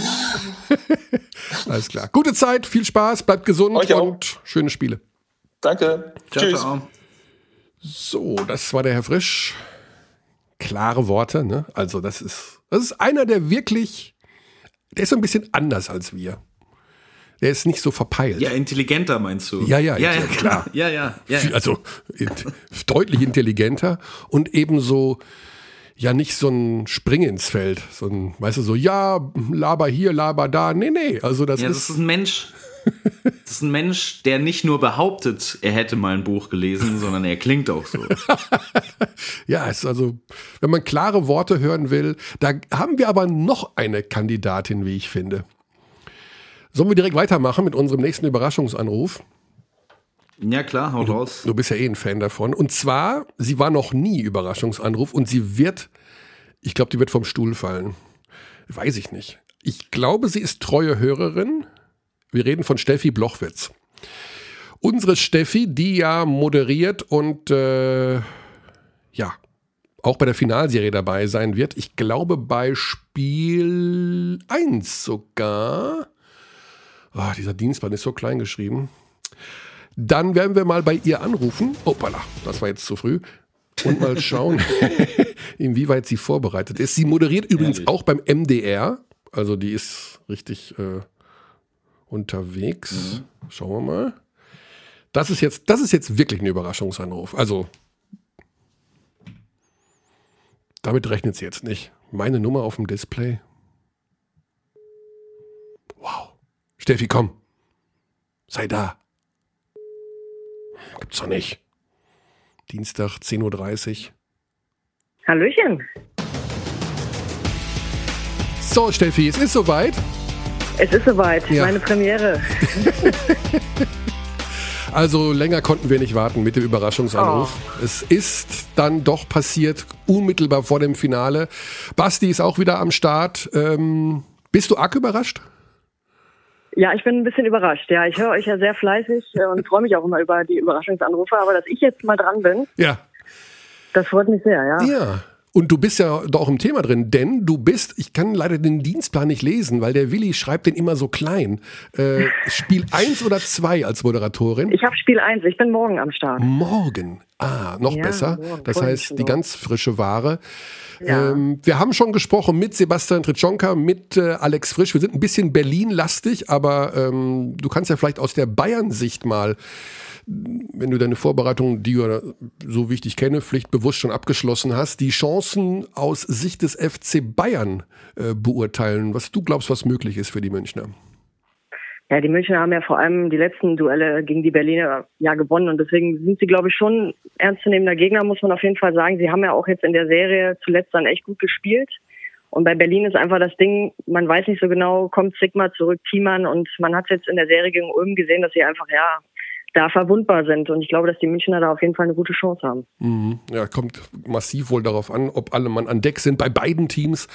[LAUGHS] Alles klar. Gute Zeit, viel Spaß, bleibt gesund Euch und auch. schöne Spiele. Danke. Ciao, Tschüss. Ciao. So, das war der Herr Frisch. Klare Worte, ne? Also, das ist, das ist einer, der wirklich, der ist so ein bisschen anders als wir. Der ist nicht so verpeilt. Ja, intelligenter meinst du? Ja, ja, ja, ja klar. Ja, ja, ja. Also deutlich intelligenter und ebenso ja nicht so ein Spring ins Feld, so ein, weißt du, so, ja, laber hier, laber da. Nee, nee, also das ja, ist. das ist ein Mensch. [LAUGHS] Das ist ein Mensch, der nicht nur behauptet, er hätte mal ein Buch gelesen, sondern er klingt auch so. [LAUGHS] ja, ist also, wenn man klare Worte hören will, da haben wir aber noch eine Kandidatin, wie ich finde. Sollen wir direkt weitermachen mit unserem nächsten Überraschungsanruf? Ja, klar, haut raus. Du bist ja eh ein Fan davon. Und zwar, sie war noch nie Überraschungsanruf und sie wird, ich glaube, die wird vom Stuhl fallen. Weiß ich nicht. Ich glaube, sie ist treue Hörerin. Wir reden von Steffi Blochwitz. Unsere Steffi, die ja moderiert und äh, ja, auch bei der Finalserie dabei sein wird. Ich glaube bei Spiel 1 sogar. Oh, dieser Dienstplan ist so klein geschrieben. Dann werden wir mal bei ihr anrufen. Opala, das war jetzt zu früh. Und mal [LAUGHS] schauen, inwieweit sie vorbereitet ist. Sie moderiert übrigens Ehrlich? auch beim MDR. Also die ist richtig äh, unterwegs. Mhm. Schauen wir mal. Das ist jetzt, das ist jetzt wirklich ein Überraschungsanruf. Also damit rechnet sie jetzt nicht. Meine Nummer auf dem Display. Steffi, komm. Sei da. Gibt's doch nicht. Dienstag, 10.30 Uhr. Hallöchen. So, Steffi, es ist soweit. Es ist soweit, ja. meine Premiere. [LAUGHS] also länger konnten wir nicht warten mit dem Überraschungsanruf. Oh. Es ist dann doch passiert, unmittelbar vor dem Finale. Basti ist auch wieder am Start. Ähm, bist du arg überrascht? Ja, ich bin ein bisschen überrascht. Ja, ich höre euch ja sehr fleißig äh, und freue mich auch immer über die Überraschungsanrufe, aber dass ich jetzt mal dran bin, ja. das freut mich sehr, ja. Ja. Und du bist ja doch im Thema drin, denn du bist, ich kann leider den Dienstplan nicht lesen, weil der Willi schreibt den immer so klein. Äh, Spiel [LAUGHS] 1 oder 2 als Moderatorin? Ich habe Spiel 1, ich bin morgen am Start. Morgen? Ah, noch ja, besser. Morgen. Das heißt, die ganz frische Ware. Ja. Ähm, wir haben schon gesprochen mit Sebastian Tritschonka, mit äh, Alex Frisch. Wir sind ein bisschen Berlin-lastig, aber ähm, du kannst ja vielleicht aus der Bayern-Sicht mal, wenn du deine Vorbereitung, die ja so wie ich dich kenne, pflichtbewusst schon abgeschlossen hast, die Chancen aus Sicht des FC Bayern äh, beurteilen, was du glaubst, was möglich ist für die Münchner. Ja, die Münchner haben ja vor allem die letzten Duelle gegen die Berliner ja gewonnen und deswegen sind sie, glaube ich, schon ernstzunehmender Gegner, muss man auf jeden Fall sagen. Sie haben ja auch jetzt in der Serie zuletzt dann echt gut gespielt Und bei Berlin ist einfach das Ding, man weiß nicht so genau, kommt Sigma zurück, Thiemann und man hat jetzt in der Serie gegen Ulm gesehen, dass sie einfach, ja, da verwundbar sind. Und ich glaube, dass die Münchner da auf jeden Fall eine gute Chance haben. Mhm. Ja, kommt massiv wohl darauf an, ob alle Mann an Deck sind bei beiden Teams.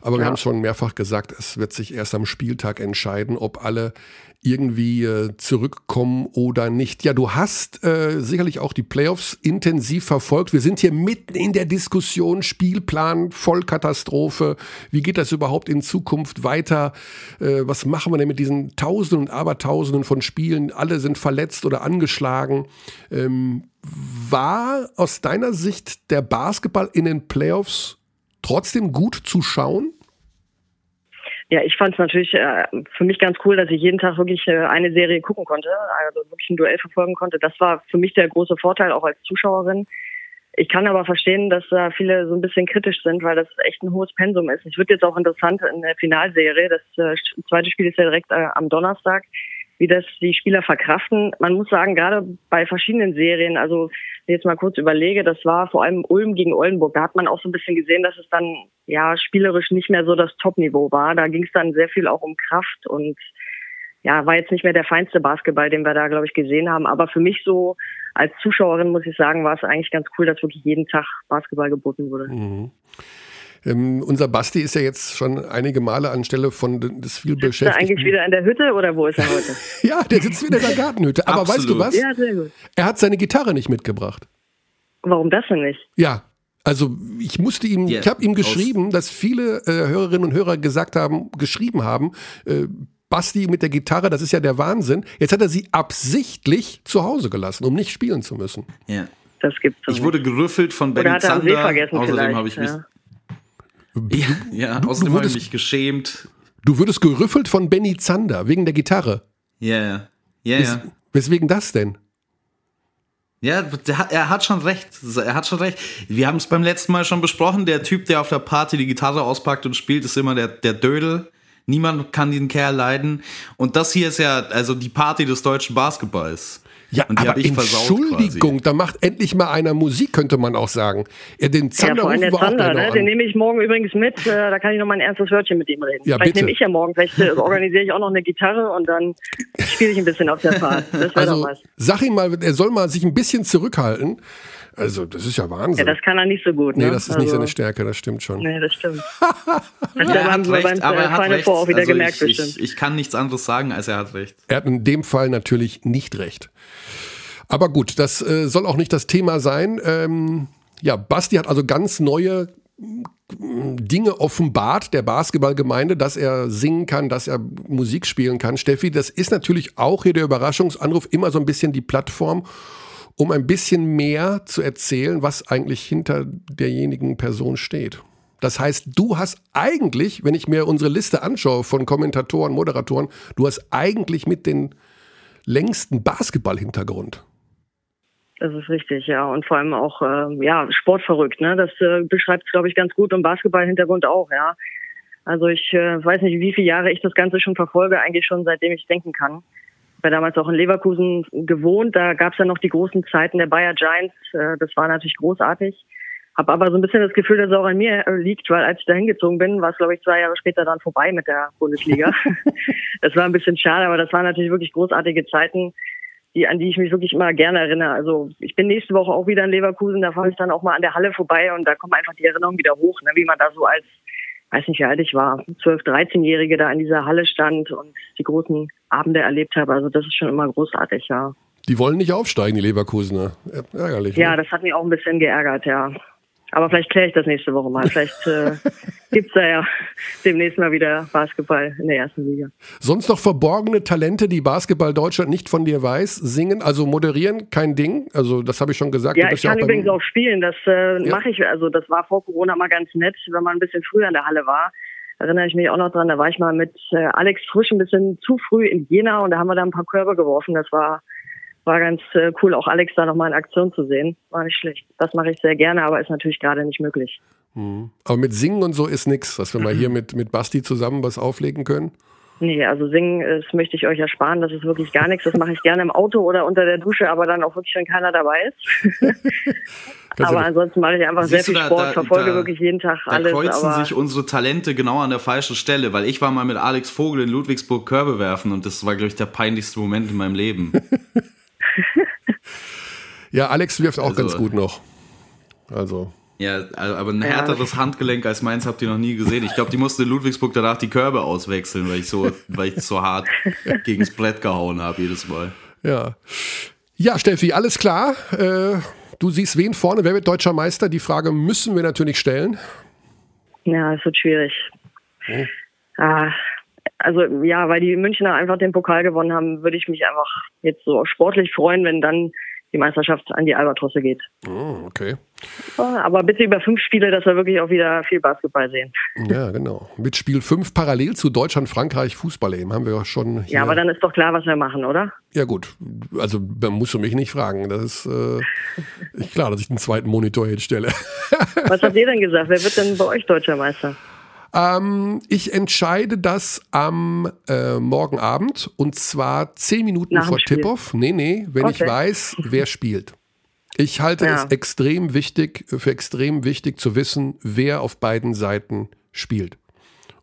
Aber wir ja. haben es schon mehrfach gesagt, es wird sich erst am Spieltag entscheiden, ob alle irgendwie äh, zurückkommen oder nicht. Ja, du hast äh, sicherlich auch die Playoffs intensiv verfolgt. Wir sind hier mitten in der Diskussion, Spielplan, Vollkatastrophe. Wie geht das überhaupt in Zukunft weiter? Äh, was machen wir denn mit diesen Tausenden und Abertausenden von Spielen? Alle sind verletzt oder angeschlagen. Ähm, war aus deiner Sicht der Basketball in den Playoffs trotzdem gut zu schauen? Ja, ich fand es natürlich äh, für mich ganz cool, dass ich jeden Tag wirklich äh, eine Serie gucken konnte, also wirklich ein Duell verfolgen konnte. Das war für mich der große Vorteil, auch als Zuschauerin. Ich kann aber verstehen, dass da viele so ein bisschen kritisch sind, weil das echt ein hohes Pensum ist. Es wird jetzt auch interessant in der Finalserie. Das äh, zweite Spiel ist ja direkt äh, am Donnerstag wie das die Spieler verkraften. Man muss sagen, gerade bei verschiedenen Serien, also jetzt mal kurz überlege, das war vor allem Ulm gegen Oldenburg, da hat man auch so ein bisschen gesehen, dass es dann ja spielerisch nicht mehr so das Top-Niveau war. Da ging es dann sehr viel auch um Kraft und ja, war jetzt nicht mehr der feinste Basketball, den wir da, glaube ich, gesehen haben. Aber für mich so als Zuschauerin muss ich sagen, war es eigentlich ganz cool, dass wirklich jeden Tag Basketball geboten wurde. Mhm. Ähm, unser Basti ist ja jetzt schon einige Male anstelle von des viel. Ist er eigentlich wieder in der Hütte oder wo ist er heute? [LAUGHS] ja, der sitzt wieder in der Gartenhütte. Aber Absolut. weißt du was? Ja, sehr gut. Er hat seine Gitarre nicht mitgebracht. Warum das denn nicht? Ja, also ich musste ihm, yeah. ich habe ihm geschrieben, dass viele äh, Hörerinnen und Hörer gesagt haben, geschrieben haben, äh, Basti mit der Gitarre, das ist ja der Wahnsinn. Jetzt hat er sie absichtlich zu Hause gelassen, um nicht spielen zu müssen. Ja. Das gibt's Ich nicht. wurde gerüffelt von Benny Zander. Außerdem habe ich mich ja. Ja, du, außerdem habe ich mich geschämt. Du würdest gerüffelt von Benny Zander wegen der Gitarre. Ja, yeah. ja, ja. Weswegen das denn? Ja, er hat schon recht. Er hat schon recht. Wir haben es beim letzten Mal schon besprochen. Der Typ, der auf der Party die Gitarre auspackt und spielt, ist immer der, der Dödel. Niemand kann den Kerl leiden. Und das hier ist ja also die Party des deutschen Basketballs. Ja, aber Entschuldigung, da macht endlich mal einer Musik, könnte man auch sagen. Ja, den Zander ja, vor allem der Zander, ne? den nehme ich morgen übrigens mit, äh, da kann ich noch mal ein ernstes Wörtchen mit ihm reden. Ja, vielleicht nehme ich ja morgen, vielleicht äh, organisiere ich auch noch eine Gitarre und dann spiele ich ein bisschen auf der Fahrt. Das also, doch was. Sag ihm mal, er soll mal sich ein bisschen zurückhalten. Also, das ist ja Wahnsinn. Ja, das kann er nicht so gut. Ne? Nee, das ist also, nicht seine Stärke, das stimmt schon. Nee, das stimmt. [LAUGHS] das ja, haben wir beim aber er hat recht. auch wieder also gemerkt, ich, ich, ich kann nichts anderes sagen, als er hat recht. Er hat in dem Fall natürlich nicht recht. Aber gut, das äh, soll auch nicht das Thema sein. Ähm, ja, Basti hat also ganz neue mm, Dinge offenbart der Basketballgemeinde, dass er singen kann, dass er Musik spielen kann. Steffi, das ist natürlich auch hier der Überraschungsanruf immer so ein bisschen die Plattform, um ein bisschen mehr zu erzählen, was eigentlich hinter derjenigen Person steht. Das heißt, du hast eigentlich, wenn ich mir unsere Liste anschaue von Kommentatoren, Moderatoren, du hast eigentlich mit den längsten Basketball-Hintergrund. Das ist richtig, ja. Und vor allem auch, äh, ja, sportverrückt, ne? Das äh, beschreibt es, glaube ich, ganz gut und Basketball-Hintergrund auch, ja. Also ich äh, weiß nicht, wie viele Jahre ich das Ganze schon verfolge, eigentlich schon seitdem ich denken kann. Ich war damals auch in Leverkusen gewohnt, da gab es ja noch die großen Zeiten der Bayer Giants, äh, das war natürlich großartig. Habe aber so ein bisschen das Gefühl, dass es auch an mir äh, liegt, weil als ich da hingezogen bin, war es, glaube ich, zwei Jahre später dann vorbei mit der Bundesliga. [LAUGHS] das war ein bisschen schade, aber das waren natürlich wirklich großartige Zeiten die, an die ich mich wirklich immer gerne erinnere. Also ich bin nächste Woche auch wieder in Leverkusen, da fahre ich dann auch mal an der Halle vorbei und da kommen einfach die Erinnerungen wieder hoch, ne, wie man da so als, weiß nicht wie alt ich war, 12-, 13-Jährige da in dieser Halle stand und die großen Abende erlebt habe. Also das ist schon immer großartig, ja. Die wollen nicht aufsteigen, die Leverkusener. Ärgerlich. Ja, ne? das hat mich auch ein bisschen geärgert, ja. Aber vielleicht kläre ich das nächste Woche mal. Vielleicht äh, [LAUGHS] gibt es da ja demnächst mal wieder Basketball in der ersten Liga. Sonst noch verborgene Talente, die Basketball Deutschland nicht von dir weiß, singen, also moderieren, kein Ding. Also das habe ich schon gesagt. Ja, ich kann ja auch übrigens auch spielen. Das äh, ja. mache ich. Also das war vor Corona mal ganz nett, wenn man ein bisschen früher in der Halle war. Erinnere ich mich auch noch dran. Da war ich mal mit äh, Alex Frisch ein bisschen zu früh in Jena und da haben wir da ein paar Körbe geworfen. Das war war ganz äh, cool, auch Alex da nochmal in Aktion zu sehen. War nicht schlecht. Das mache ich sehr gerne, aber ist natürlich gerade nicht möglich. Mhm. Aber mit Singen und so ist nichts, dass wir mal hier mit, mit Basti zusammen was auflegen können. Nee, also singen, das möchte ich euch ersparen. Das ist wirklich gar nichts. Das mache ich gerne im Auto oder unter der Dusche, aber dann auch wirklich, wenn keiner dabei ist. [LAUGHS] aber ansonsten mache ich einfach Siehst sehr viel da- Sport, da- verfolge da- wirklich jeden Tag Da alles. kreuzen aber sich unsere Talente genau an der falschen Stelle, weil ich war mal mit Alex Vogel in Ludwigsburg Körbe werfen und das war, glaube ich, der peinlichste Moment in meinem Leben. [LAUGHS] [LAUGHS] Ja, Alex wirft auch Also- ganz gut noch. Also, Ja, aber ein härteres Handgelenk als meins habt ihr noch nie gesehen. Ich glaube, die mussten in Ludwigsburg danach die Körbe auswechseln, weil ich so, weil ich so hart [LAUGHS] gegens Brett gehauen habe jedes Mal. ja. Ja, Steffi, alles klar. Äh, du siehst wen vorne, wer wird deutscher Meister? Die Frage müssen wir natürlich stellen. ja, es wird schwierig. Oh. Ah, also ja, weil die Münchner einfach den Pokal gewonnen haben, würde ich mich einfach jetzt so sportlich freuen, wenn dann die Meisterschaft an die Albatrosse geht. Oh, okay. Aber bitte über fünf Spiele, dass wir wirklich auch wieder viel Basketball sehen. Ja, genau. Mit Spiel 5 parallel zu Deutschland, Frankreich, Fußball eben. Haben wir ja schon. Ja, aber dann ist doch klar, was wir machen, oder? Ja gut, also da musst du mich nicht fragen. Das ist äh, [LAUGHS] klar, dass ich den zweiten Monitor hinstelle. Was habt ihr denn gesagt? Wer wird denn bei euch deutscher Meister? Ähm, ich entscheide das am äh, morgen Abend und zwar zehn Minuten Nach vor. Tip-Off. Nee, nee, wenn ich Okay. weiß, wer spielt. Ich halte Ja. es extrem wichtig, für extrem wichtig zu wissen, wer auf beiden Seiten spielt.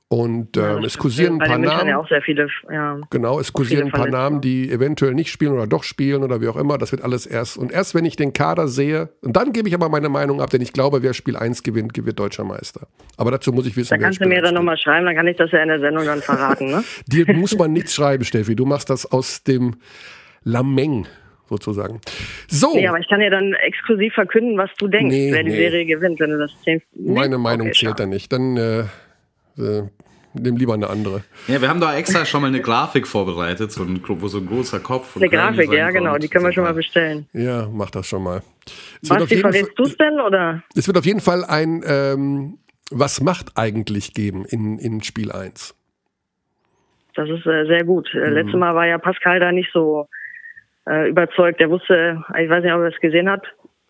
Und ähm, es kursieren ein paar Namen. ja auch sehr viele, ja. Genau, es kursieren ein paar Verletzte. Namen, die eventuell nicht spielen oder doch spielen oder wie auch immer. Das wird alles erst. Und erst wenn ich den Kader sehe, und dann gebe ich aber meine Meinung ab, denn ich glaube, wer Spiel 1 gewinnt, gewinnt deutscher Meister. Aber dazu muss ich wissen, Da kannst du mir 1 dann nochmal schreiben, dann kann ich das ja in der Sendung dann verraten, ne? [LAUGHS] Dir muss man nichts schreiben, Steffi. Du machst das aus dem Lameng sozusagen. So, Nee, aber ich kann ja dann exklusiv verkünden, was du denkst, Nee, wer die nee. Serie gewinnt, wenn du das meine Nee? Meinung Okay, zählt da nicht. Dann äh, äh, nimm lieber eine andere. Ja, wir haben da extra schon mal eine Grafik vorbereitet, so ein, wo so ein großer Kopf. Eine Grafik, ja genau, die können wir schon mal bestellen. Ja, mach das schon mal. Es wird, auf Basti, jeden verrätst Fall, du es denn oder? es wird auf jeden Fall ein ähm, Was macht eigentlich geben in, in Spiel 1. Das ist äh, sehr gut. Mhm. Äh, Letztes Mal war ja Pascal da nicht so äh, überzeugt. Der wusste, ich weiß nicht, ob er es gesehen hat.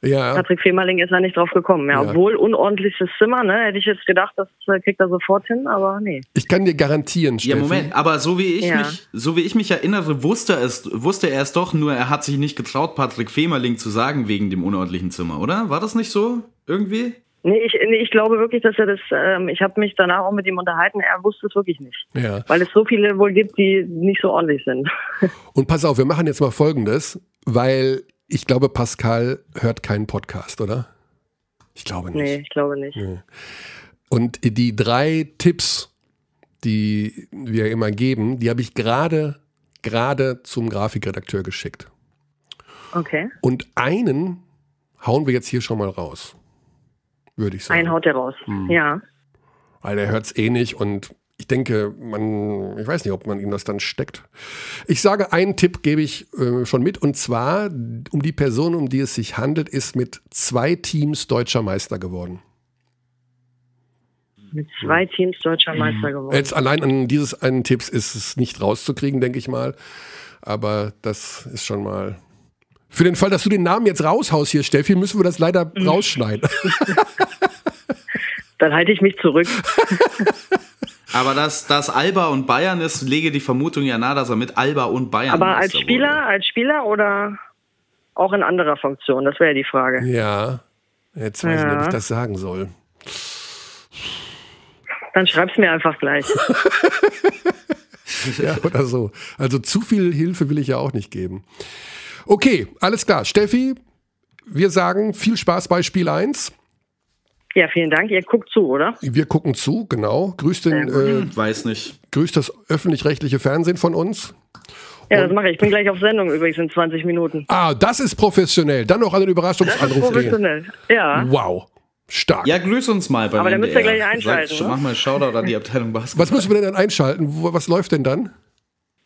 Ja, Patrick Femerling ist da nicht drauf gekommen. Ja, Ja. obwohl unordentliches Zimmer, ne? Hätte ich jetzt gedacht, das äh, kriegt er sofort hin, aber nee. ich kann dir garantieren, Ja, Steffi. Moment, aber so wie ich Ja. mich, so wie ich mich erinnere, wusste es, wusste er es doch, nur er hat sich nicht getraut, Patrick Femerling zu sagen wegen dem unordentlichen Zimmer, oder? War das nicht so? Irgendwie? Nee, ich, nee, ich glaube wirklich, dass er das, ähm, ich habe mich danach auch mit ihm unterhalten, er wusste es wirklich nicht. Ja. Weil es so viele wohl gibt, die nicht so ordentlich sind. [LAUGHS] Und pass auf, wir machen jetzt mal Folgendes, weil ich glaube, Pascal hört keinen Podcast, oder? Ich glaube nicht. nee, ich glaube nicht. Und die drei Tipps, die wir immer geben, die habe ich gerade gerade zum Grafikredakteur geschickt. Okay. Und einen hauen wir jetzt hier schon mal raus. Würde ich sagen. Ein haut er raus. Hm. Ja. Weil er hört es eh nicht und ich denke, man, ich weiß nicht, ob man ihm das dann steckt. Ich sage, einen Tipp gebe ich äh, schon mit und zwar, um die Person, um die es sich handelt, ist mit zwei Teams deutscher Meister geworden. Mit zwei Teams deutscher Hm. Meister geworden. Jetzt allein an dieses einen Tipps ist es nicht rauszukriegen, denke ich mal. Aber das ist schon mal. Für den Fall, dass du den Namen jetzt raushaust hier, Steffi, müssen wir das leider Mhm. rausschneiden. [LAUGHS] Dann halte ich mich zurück. [LAUGHS] Aber dass das Alba und Bayern ist, lege die Vermutung ja nahe, dass er mit Alba und Bayern Aber als Spieler, wurde. als Spieler oder auch in anderer Funktion? Das wäre ja die Frage. ja. Jetzt weiß ich nicht, ob ich Ja. das sagen soll. Dann schreib's mir einfach gleich. [LAUGHS] Ja, oder so. Also zu viel Hilfe will ich ja auch nicht geben. Okay, alles klar. Steffi, wir sagen viel Spaß bei Spiel 1. Ja, vielen Dank. Ihr guckt zu, oder? Wir gucken zu, genau. Grüßt, den, äh, Weiß nicht. grüßt das öffentlich-rechtliche Fernsehen von uns. Ja, das mache ich. Ich bin gleich auf Sendung übrigens in 20 Minuten. Ah, das ist professionell. Dann noch einen Das ist Überraschungsanruf gehen. professionell. Ja. Wow, stark. Ja, grüß uns mal beim Aber dann müsst ihr gleich einschalten, Sag, ne? Mach mal einen Shoutout an die Abteilung Basketball. Was müssen wir denn dann einschalten? Was läuft denn dann?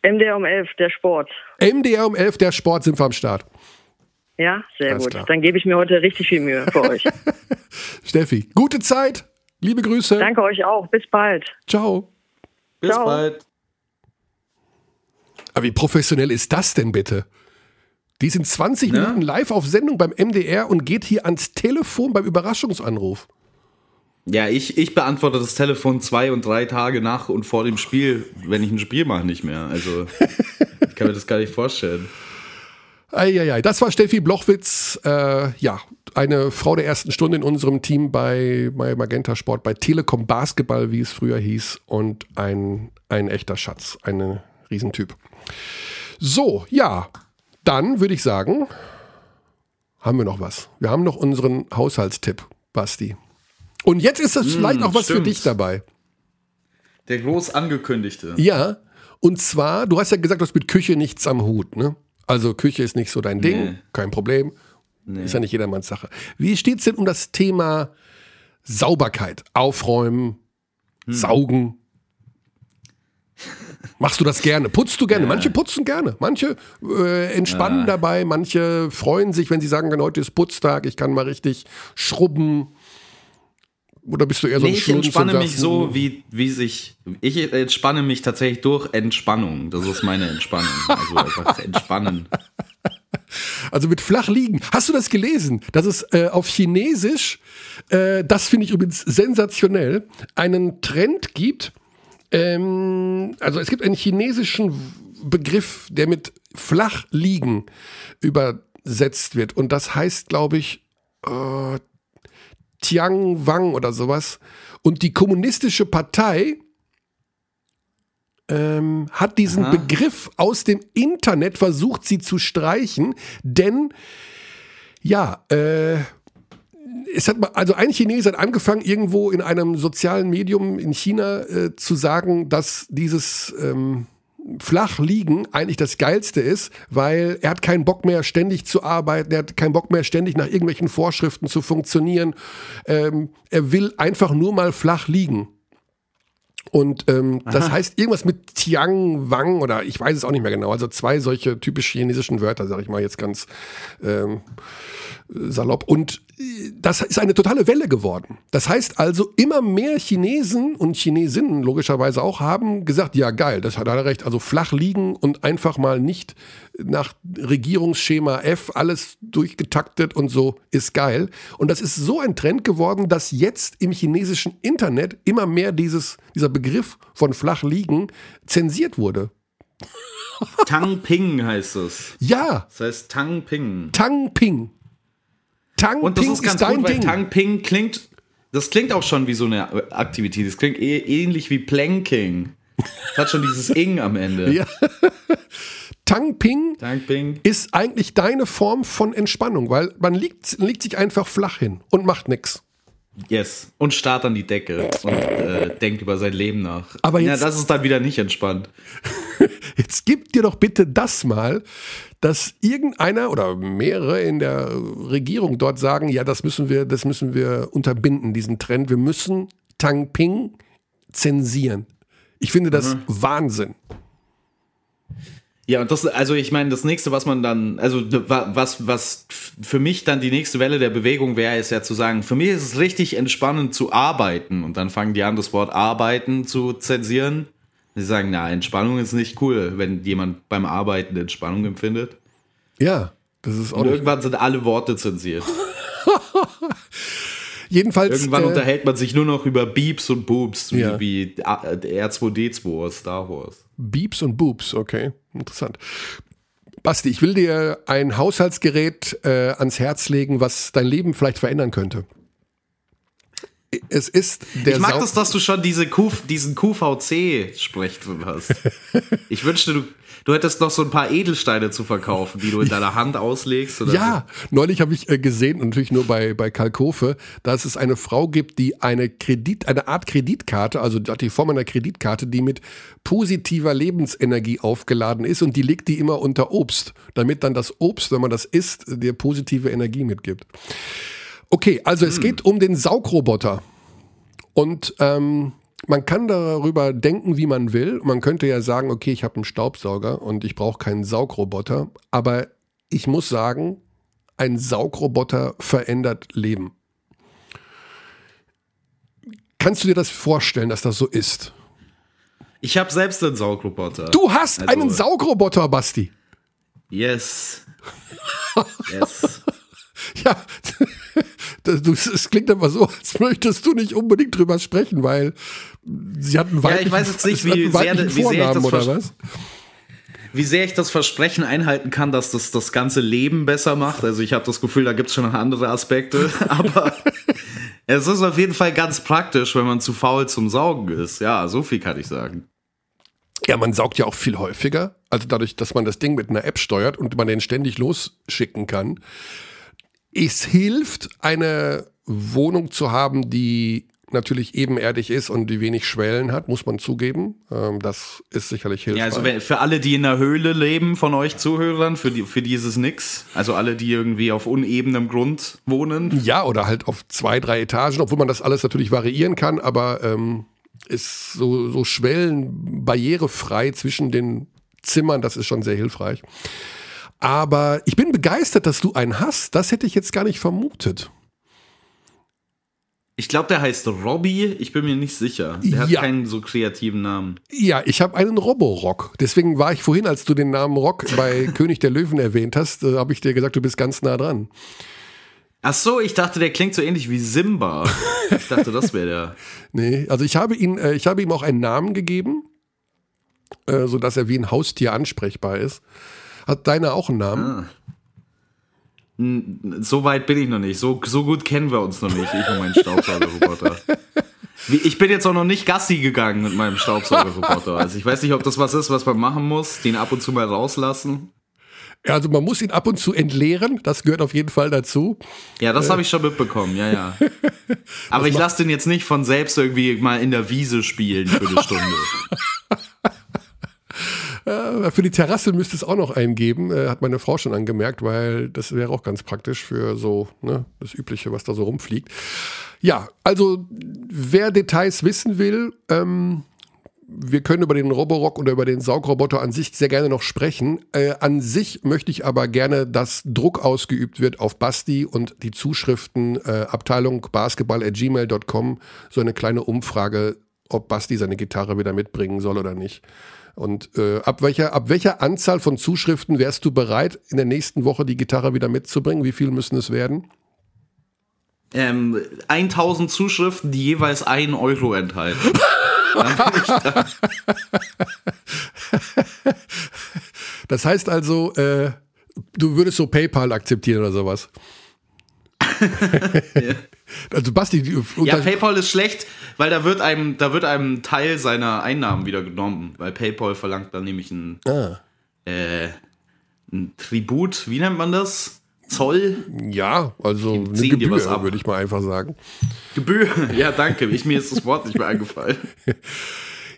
MDR um 11, der Sport. MDR um 11, der Sport sind wir am Start. Ja, sehr Alles gut. klar. Dann gebe ich mir heute richtig viel Mühe für euch. [LAUGHS] Steffi, gute Zeit. Liebe Grüße. Danke euch auch. Bis bald. Ciao. Bis Ciao. bald. Aber wie professionell ist das denn bitte? Die sind 20 Ne? Minuten live auf Sendung beim MDR und geht hier ans Telefon beim Überraschungsanruf. Ja, ich, ich beantworte das Telefon zwei und drei Tage nach und vor dem Spiel, wenn ich ein Spiel mache, nicht mehr. Also, [LAUGHS] ich kann mir das gar nicht vorstellen. Eieiei, das war Steffi Blochwitz, äh, ja, eine Frau der ersten Stunde in unserem Team bei, bei Magenta Sport, bei Telekom Basketball, wie es früher hieß, und ein, ein echter Schatz, ein Riesentyp. So, ja, dann würde ich sagen, haben wir noch was. Wir haben noch unseren Haushaltstipp, Basti. Und jetzt ist das hm, vielleicht auch was stimmt. für dich dabei. Der groß angekündigte. Ja, und zwar, du hast ja gesagt, du hast mit Küche nichts am Hut, ne? Also Küche ist nicht so dein Ding, nee. kein Problem. Nee. Ist ja nicht jedermanns Sache. Wie steht es denn um das Thema Sauberkeit? Aufräumen, hm. saugen? Machst du das gerne? Putzt du gerne? Ja. Manche putzen gerne, manche äh, entspannen ja. dabei, manche freuen sich, wenn sie sagen, heute ist Putztag, ich kann mal richtig schrubben. Oder bist du eher so nee, ein Ich entspanne mich so, wie, wie sich. Ich entspanne mich tatsächlich durch Entspannung. Das ist meine Entspannung. [LAUGHS] Also einfach entspannen. Also mit flach liegen. Hast du das gelesen? Dass es äh, auf Chinesisch, äh, das finde ich übrigens sensationell, einen Trend gibt. Ähm, also es gibt einen chinesischen Begriff, der mit flach liegen übersetzt wird. Und das heißt, glaube ich, äh, Tiang Wang oder sowas. Und die kommunistische Partei ähm, hat diesen Aha. Begriff aus dem Internet versucht, sie zu streichen, denn ja, äh, es hat also ein Chinese hat angefangen, irgendwo in einem sozialen Medium in China äh, zu sagen, dass dieses ähm, flach liegen eigentlich das Geilste ist, weil er hat keinen Bock mehr ständig zu arbeiten, er hat keinen Bock mehr ständig nach irgendwelchen Vorschriften zu funktionieren. Ähm, er will einfach nur mal flach liegen. Und ähm, das heißt irgendwas mit Tiang Wang oder ich weiß es auch nicht mehr genau. Also zwei solche typisch chinesischen Wörter, sage ich mal jetzt ganz ähm, salopp. Und das ist eine totale Welle geworden. Das heißt also, immer mehr Chinesen und Chinesinnen logischerweise auch haben gesagt, ja geil, das hat er recht. Also flach liegen und einfach mal nicht nach Regierungsschema F alles durchgetaktet und so ist geil. Und das ist so ein Trend geworden, dass jetzt im chinesischen Internet immer mehr dieses, dieser Begriff von flach liegen zensiert wurde. Tang Ping heißt es. Ja. Das heißt Tang Ping. Tang Ping. Tang Und das Ping ist ganz ist gut, weil Ding. Tang Ping klingt, das klingt auch schon wie so eine Aktivität. Das klingt eh, ähnlich wie Planking. Das hat schon dieses Ing am Ende. Ja. [LAUGHS] Tang Ping, Tang Ping ist eigentlich deine Form von Entspannung, weil man liegt, liegt sich einfach flach hin und macht nichts. Yes. Und starrt an die Decke und äh, denkt über sein Leben nach. Aber jetzt, ja, das ist dann wieder nicht entspannt. [LAUGHS] jetzt gib dir doch bitte das mal, dass irgendeiner oder mehrere in der Regierung dort sagen, ja, das müssen wir, das müssen wir unterbinden, diesen Trend. Wir müssen Tang Ping zensieren. Ich finde das mhm. Wahnsinn. Ja, und das, also ich meine, das nächste, was man dann, also was, was für mich dann die nächste Welle der Bewegung wäre, ist ja zu sagen, für mich ist es richtig entspannend zu arbeiten. Und dann fangen die an, das Wort arbeiten zu zensieren. Sie sagen, na, Entspannung ist nicht cool, wenn jemand beim Arbeiten Entspannung empfindet. Ja, das ist auch. Und irgendwann sind alle Worte zensiert. [LAUGHS] Jedenfalls. Irgendwann äh, unterhält man sich nur noch über Beeps und Boobs, ja. wie R2D2 aus Star Wars. Beeps und Boobs, okay. Interessant. Basti, ich will dir ein Haushaltsgerät äh, ans Herz legen, was dein Leben vielleicht verändern könnte. Es ist der Ich mag Sau das, dass du schon diese Q, diesen QVC-Sprech drin hast. [LAUGHS] Ich wünschte, du Du hättest noch so ein paar Edelsteine zu verkaufen, die du in deiner Hand auslegst. Ja, so. neulich habe ich äh, gesehen, natürlich nur bei, bei Kalkofe, dass es eine Frau gibt, die eine Kredit, eine Art Kreditkarte, also die Form einer Kreditkarte, die mit positiver Lebensenergie aufgeladen ist und die legt die immer unter Obst, damit dann das Obst, wenn man das isst, dir positive Energie mitgibt. Okay, also hm. es geht um den Saugroboter. Und ähm, man kann darüber denken, wie man will. Man könnte ja sagen, okay, ich habe einen Staubsauger und ich brauche keinen Saugroboter. Aber ich muss sagen, ein Saugroboter verändert Leben. Kannst du dir das vorstellen, dass das so ist? Ich habe selbst einen Saugroboter. Du hast also, einen Saugroboter, Basti. Yes. [LAUGHS] Yes. [LAUGHS] ja, es klingt aber so, als möchtest du nicht unbedingt drüber sprechen, weil sie hatten weiblichen, ja, ich weiß jetzt nicht, wie sehr, wie sehr ich das oder was? wie sehr ich das Versprechen einhalten kann, dass das das ganze Leben besser macht. Also ich habe das Gefühl, da gibt es schon noch andere Aspekte, [LAUGHS] aber es ist auf jeden Fall ganz praktisch, wenn man zu faul zum Saugen ist. Ja, so viel kann ich sagen. Ja, man saugt ja auch viel häufiger. Also dadurch, dass man das Ding mit einer App steuert und man den ständig losschicken kann. Es hilft, eine Wohnung zu haben, die natürlich ebenerdig ist und die wenig Schwellen hat, muss man zugeben. Ähm, das ist sicherlich hilfreich. Ja, also für alle, die in der Höhle leben, von euch Zuhörern, für, die, für dieses nix. Also alle, die irgendwie auf unebenem Grund wohnen. Ja, oder halt auf zwei, drei Etagen, obwohl man das alles natürlich variieren kann, aber ähm, ist so, so Schwellen barrierefrei zwischen den Zimmern, das ist schon sehr hilfreich. Aber ich bin begeistert, dass du einen hast. Das hätte ich jetzt gar nicht vermutet. Ich glaube, der heißt Robby. Ich bin mir nicht sicher. Der hat keinen so kreativen Namen. Ja, ich habe einen Roborock. Deswegen war ich vorhin, als du den Namen Rock bei [LAUGHS] König der Löwen erwähnt hast, äh, habe ich dir gesagt, du bist ganz nah dran. Ach so, ich dachte, der klingt so ähnlich wie Simba. Ich dachte, das wäre der. [LAUGHS] nee, also ich habe ihn, äh, ich habe ihm auch einen Namen gegeben, äh, sodass er wie ein Haustier ansprechbar ist. Hat deiner auch einen Namen? Ah. So weit bin ich noch nicht. So, so gut kennen wir uns noch nicht, ich und mein Staubsaugerroboter. Ich bin jetzt auch noch nicht Gassi gegangen mit meinem Staubsaugerroboter. Also ich weiß nicht, ob das was ist, was man machen muss, den ab und zu mal rauslassen. Also man muss ihn ab und zu entleeren, das gehört auf jeden Fall dazu. Ja, das äh. habe ich schon mitbekommen, ja, ja. [LAUGHS] Aber ich lasse den jetzt nicht von selbst irgendwie mal in der Wiese spielen für eine Stunde. [LAUGHS] Äh, für die Terrasse müsste es auch noch einen geben, äh, hat meine Frau schon angemerkt, weil das wäre auch ganz praktisch für so ne, das Übliche, was da so rumfliegt. Ja, also wer Details wissen will, ähm, wir können über den Roborock oder über den Saugroboter an sich sehr gerne noch sprechen. Äh, an sich möchte ich aber gerne, dass Druck ausgeübt wird auf Basti und die Zuschriften äh, Abteilung basketball.gmail.com so eine kleine Umfrage, ob Basti seine Gitarre wieder mitbringen soll oder nicht. Und äh, ab, welcher, ab welcher Anzahl von Zuschriften wärst du bereit, in der nächsten Woche die Gitarre wieder mitzubringen? Wie viel müssen es werden? Ähm, 1000 Zuschriften, die jeweils 1 Euro enthalten. [LAUGHS] das heißt also, äh, du würdest so PayPal akzeptieren oder sowas. [LAUGHS] Also Basti, ja, PayPal ist schlecht, weil da wird einem, da wird einem Teil seiner Einnahmen wieder genommen, weil PayPal verlangt dann nämlich ein, ah. äh, ein Tribut, wie nennt man das? Zoll? Ja, also eine Gebühr, würde ich mal einfach sagen. Gebühr, [LAUGHS] ja, danke. Ich, mir ist das Wort nicht mehr eingefallen. [LAUGHS]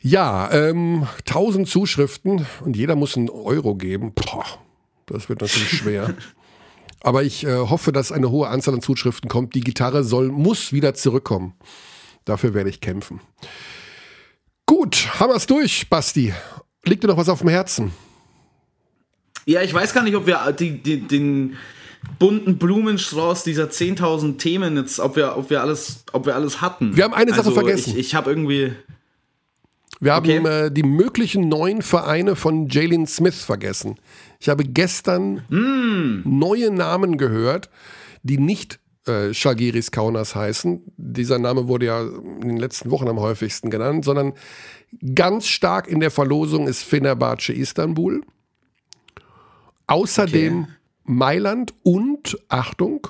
Ja, ähm, 1000 Zuschriften und jeder muss einen Euro geben. Boah, das wird natürlich schwer. Aber ich äh, hoffe, dass eine hohe Anzahl an Zuschriften kommt. Die Gitarre soll, muss wieder zurückkommen. Dafür werde ich kämpfen. Gut, haben wir es durch, Basti. Liegt dir noch was auf dem Herzen? Ja, ich weiß gar nicht, ob wir die, die, den bunten Blumenstrauß dieser 10.000 Themen jetzt, ob wir, ob wir alles, ob wir alles hatten. Wir haben eine Sache also vergessen. Ich, ich habe irgendwie. Wir haben okay. äh, die möglichen neuen Vereine von Jalen Smith vergessen. Ich habe gestern mm. neue Namen gehört, die nicht äh, Shagiris Kaunas heißen. Dieser Name wurde ja in den letzten Wochen am häufigsten genannt, sondern ganz stark in der Verlosung ist Fenerbahce Istanbul. Außerdem okay. Mailand und, Achtung,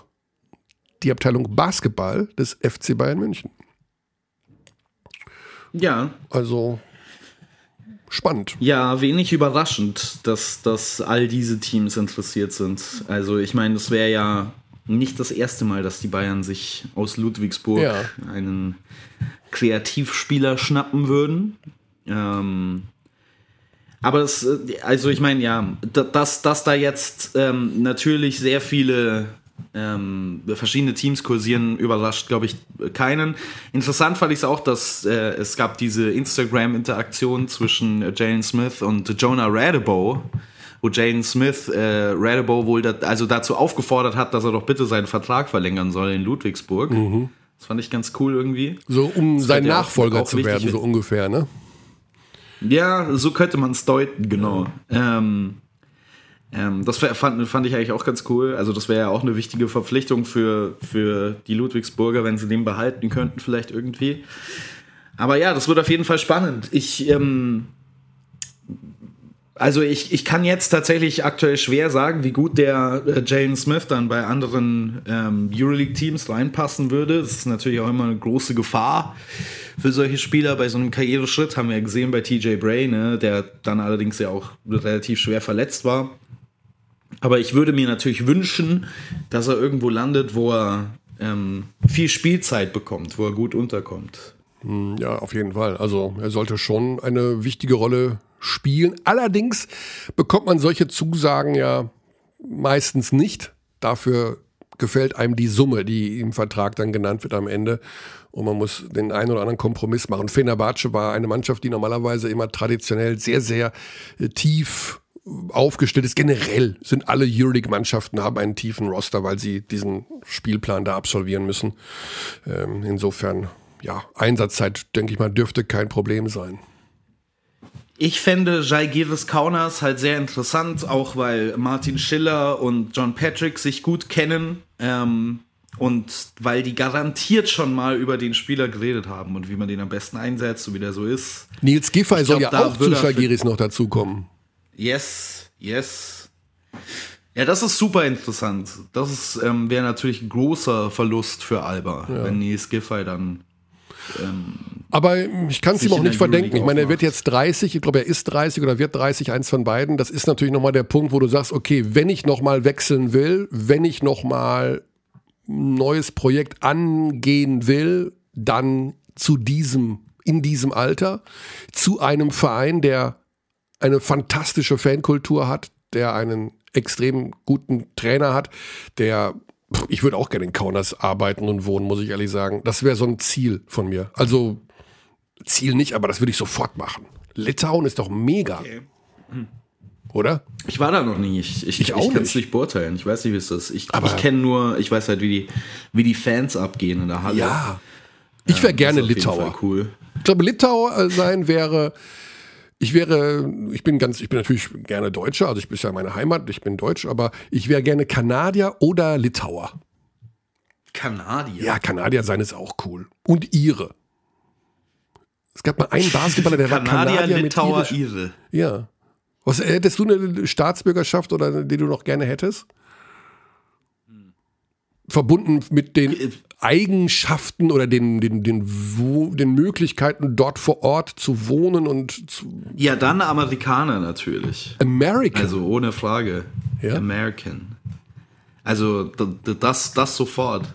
die Abteilung Basketball des FC Bayern München. Ja. Also spannend. Ja, wenig überraschend, dass, dass all diese Teams interessiert sind. Also ich meine, es wäre ja nicht das erste Mal, dass die Bayern sich aus Ludwigsburg ja. einen Kreativspieler schnappen würden. Ähm, aber es, also ich meine, ja, dass, dass da jetzt ähm, natürlich sehr viele ähm, verschiedene Teams kursieren, überrascht, glaube ich, keinen. Interessant fand ich es auch, dass äh, es gab diese Instagram-Interaktion zwischen äh, Jalen Smith und Jonah Radebow, wo Jalen Smith äh, Radebow wohl dat, also dazu aufgefordert hat, dass er doch bitte seinen Vertrag verlängern soll in Ludwigsburg. Mhm. Das fand ich ganz cool irgendwie. So, um das sein Nachfolger zu werden, so ungefähr, ne? Ja, so könnte man es deuten, genau. Ähm, Ähm, das fand, fand ich eigentlich auch ganz cool. Also das wäre ja auch eine wichtige Verpflichtung für, für die Ludwigsburger, wenn sie den behalten könnten, vielleicht irgendwie. Aber ja, das wird auf jeden Fall spannend. Ich, ähm, also ich, ich kann jetzt tatsächlich aktuell schwer sagen, wie gut der äh, Jalen Smith dann bei anderen ähm, Euroleague-Teams reinpassen würde. Das ist natürlich auch immer eine große Gefahr für solche Spieler. Bei so einem Karriereschritt haben wir ja gesehen bei TJ Bray, ne, der dann allerdings ja auch relativ schwer verletzt war. Aber ich würde mir natürlich wünschen, dass er irgendwo landet, wo er ähm, viel Spielzeit bekommt, wo er gut unterkommt. Hm, ja, auf jeden Fall. Also er sollte schon eine wichtige Rolle spielen. Allerdings bekommt man solche Zusagen ja meistens nicht. Dafür gefällt einem die Summe, die im Vertrag dann genannt wird am Ende. Und man muss den einen oder anderen Kompromiss machen. Fenerbahce war eine Mannschaft, die normalerweise immer traditionell sehr, sehr äh, tief aufgestellt ist. Generell sind alle Euroleague-Mannschaften haben einen tiefen Roster, weil sie diesen Spielplan da absolvieren müssen. Ähm, insofern, ja, Einsatzzeit, denke ich mal, dürfte kein Problem sein. Ich fände Jaigiris Kaunas halt sehr interessant, auch weil Martin Schiller und John Patrick sich gut kennen. Ähm, und weil die garantiert schon mal über den Spieler geredet haben und wie man den am besten einsetzt, so wie der so ist. Nils Giffey soll ja auch zu Jaigiris noch dazukommen. Yes, yes. Ja, das ist super interessant. Das ähm, wäre natürlich ein großer Verlust für Alba, ja. wenn Nils Giffey dann ähm, aber ich kann es ihm auch nicht verdenken. Ich meine, er wird jetzt 30, ich glaube, er ist 30 oder wird 30, eins von beiden. Das ist natürlich nochmal der Punkt, wo du sagst, okay, wenn ich nochmal wechseln will, wenn ich nochmal ein neues Projekt angehen will, dann zu diesem, in diesem Alter, zu einem Verein, der eine fantastische Fankultur hat, der einen extrem guten Trainer hat, der ich würde auch gerne in Kaunas arbeiten und wohnen, muss ich ehrlich sagen. Das wäre so ein Ziel von mir. Also Ziel nicht, aber das würde ich sofort machen. Litauen ist doch mega. Okay. Hm. Oder? Ich war da noch nie. Ich, ich, ich, ich kann es nicht beurteilen. Ich weiß nicht, wie es ist. Ich, ich kenne nur, ich weiß halt, wie die, wie die Fans abgehen in der Halle. Ja. Ich wäre ja, gerne Litauer. Cool. Ich glaube, Litauer sein wäre ich wäre, ich bin ganz, ich bin natürlich gerne Deutscher, also ich bin ja meine Heimat, ich bin Deutsch, aber ich wäre gerne Kanadier oder Litauer. Kanadier? Ja, Kanadier sein ist auch cool. Und Ire. Es gab mal einen [LAUGHS] Basketballer, der Kanadier, war Kanadier Litauer, mit Ire. Ja. Was, hättest du eine Staatsbürgerschaft oder die du noch gerne hättest? Verbunden mit den Eigenschaften oder den, den, den, den Möglichkeiten, dort vor Ort zu wohnen und zu. Ja, dann Amerikaner natürlich. American. Also ohne Frage. Ja? American. Also das, das sofort.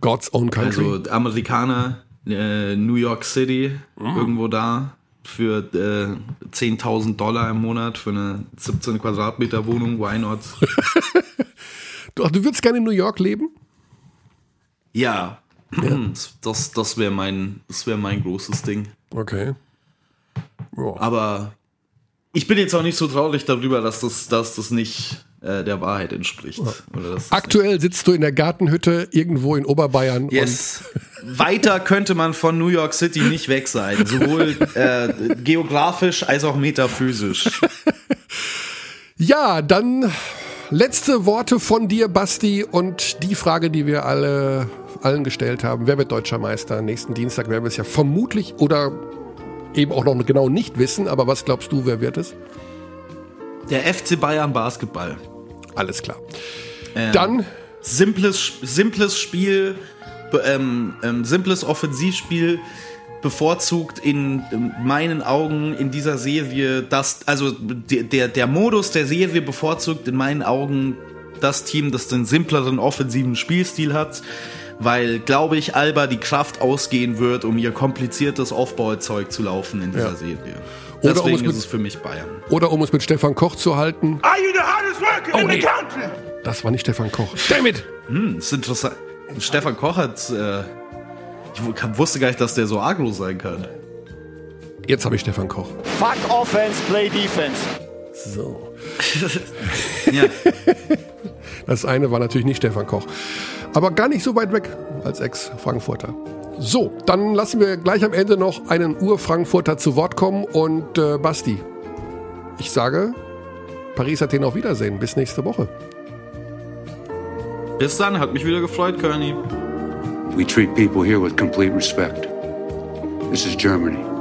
God's own country. Also Amerikaner, äh, New York City, mm. irgendwo da für äh, 10.000 Dollar im Monat für eine 17 Quadratmeter Wohnung, why not? [LAUGHS] du, du würdest gerne in New York leben? Ja, ja. [CLEARS THROAT] das, das wäre mein, wär mein großes Ding. Okay. Oh. Aber ich bin jetzt auch nicht so traurig darüber, dass das, dass das nicht äh, der Wahrheit entspricht. Ja. Aktuell sitzt du in der Gartenhütte irgendwo in Oberbayern. Yes. Weiter könnte man von New York City nicht weg sein, sowohl [LAUGHS] äh, geografisch als auch metaphysisch. ja, dann letzte Worte von dir, Basti, und die Frage, die wir alle allen gestellt haben. Wer wird deutscher Meister? Nächsten Dienstag werden wir es ja vermutlich oder eben auch noch genau nicht wissen. Aber was glaubst du, wer wird es? Der FC Bayern Basketball. Alles klar. Ähm, Dann. Simples, simples Spiel, ähm, ähm, simples Offensivspiel bevorzugt in meinen Augen in dieser Serie das, also der, der Modus der Serie bevorzugt in meinen Augen das Team, das den simpleren offensiven Spielstil hat weil, glaube ich, Alba die Kraft ausgehen wird, um ihr kompliziertes Aufbauzeug zu laufen in dieser ja. Serie. Oder Deswegen um mit, ist es für mich Bayern. Oder um es mit Stefan Koch zu halten. Are you the hardest worker oh, in nee. the country? Das war nicht Stefan Koch. Damit! Hm, ist interessant. Stefan Koch hat. Äh, ich wusste gar nicht, dass der so agro sein kann. Jetzt habe ich Stefan Koch. Fuck Offense, play Defense. So. [LAUGHS] ja. Das eine war natürlich nicht Stefan Koch. Aber gar nicht so weit weg als Ex-Frankfurter. So, dann lassen wir gleich am Ende noch einen Ur-Frankfurter zu Wort kommen und äh, Basti. Ich sage Paris Athen auf Wiedersehen. Bis nächste Woche. Bis dann, hat mich wieder gefreut, Kearney. We treat people here with complete respect. This is Germany.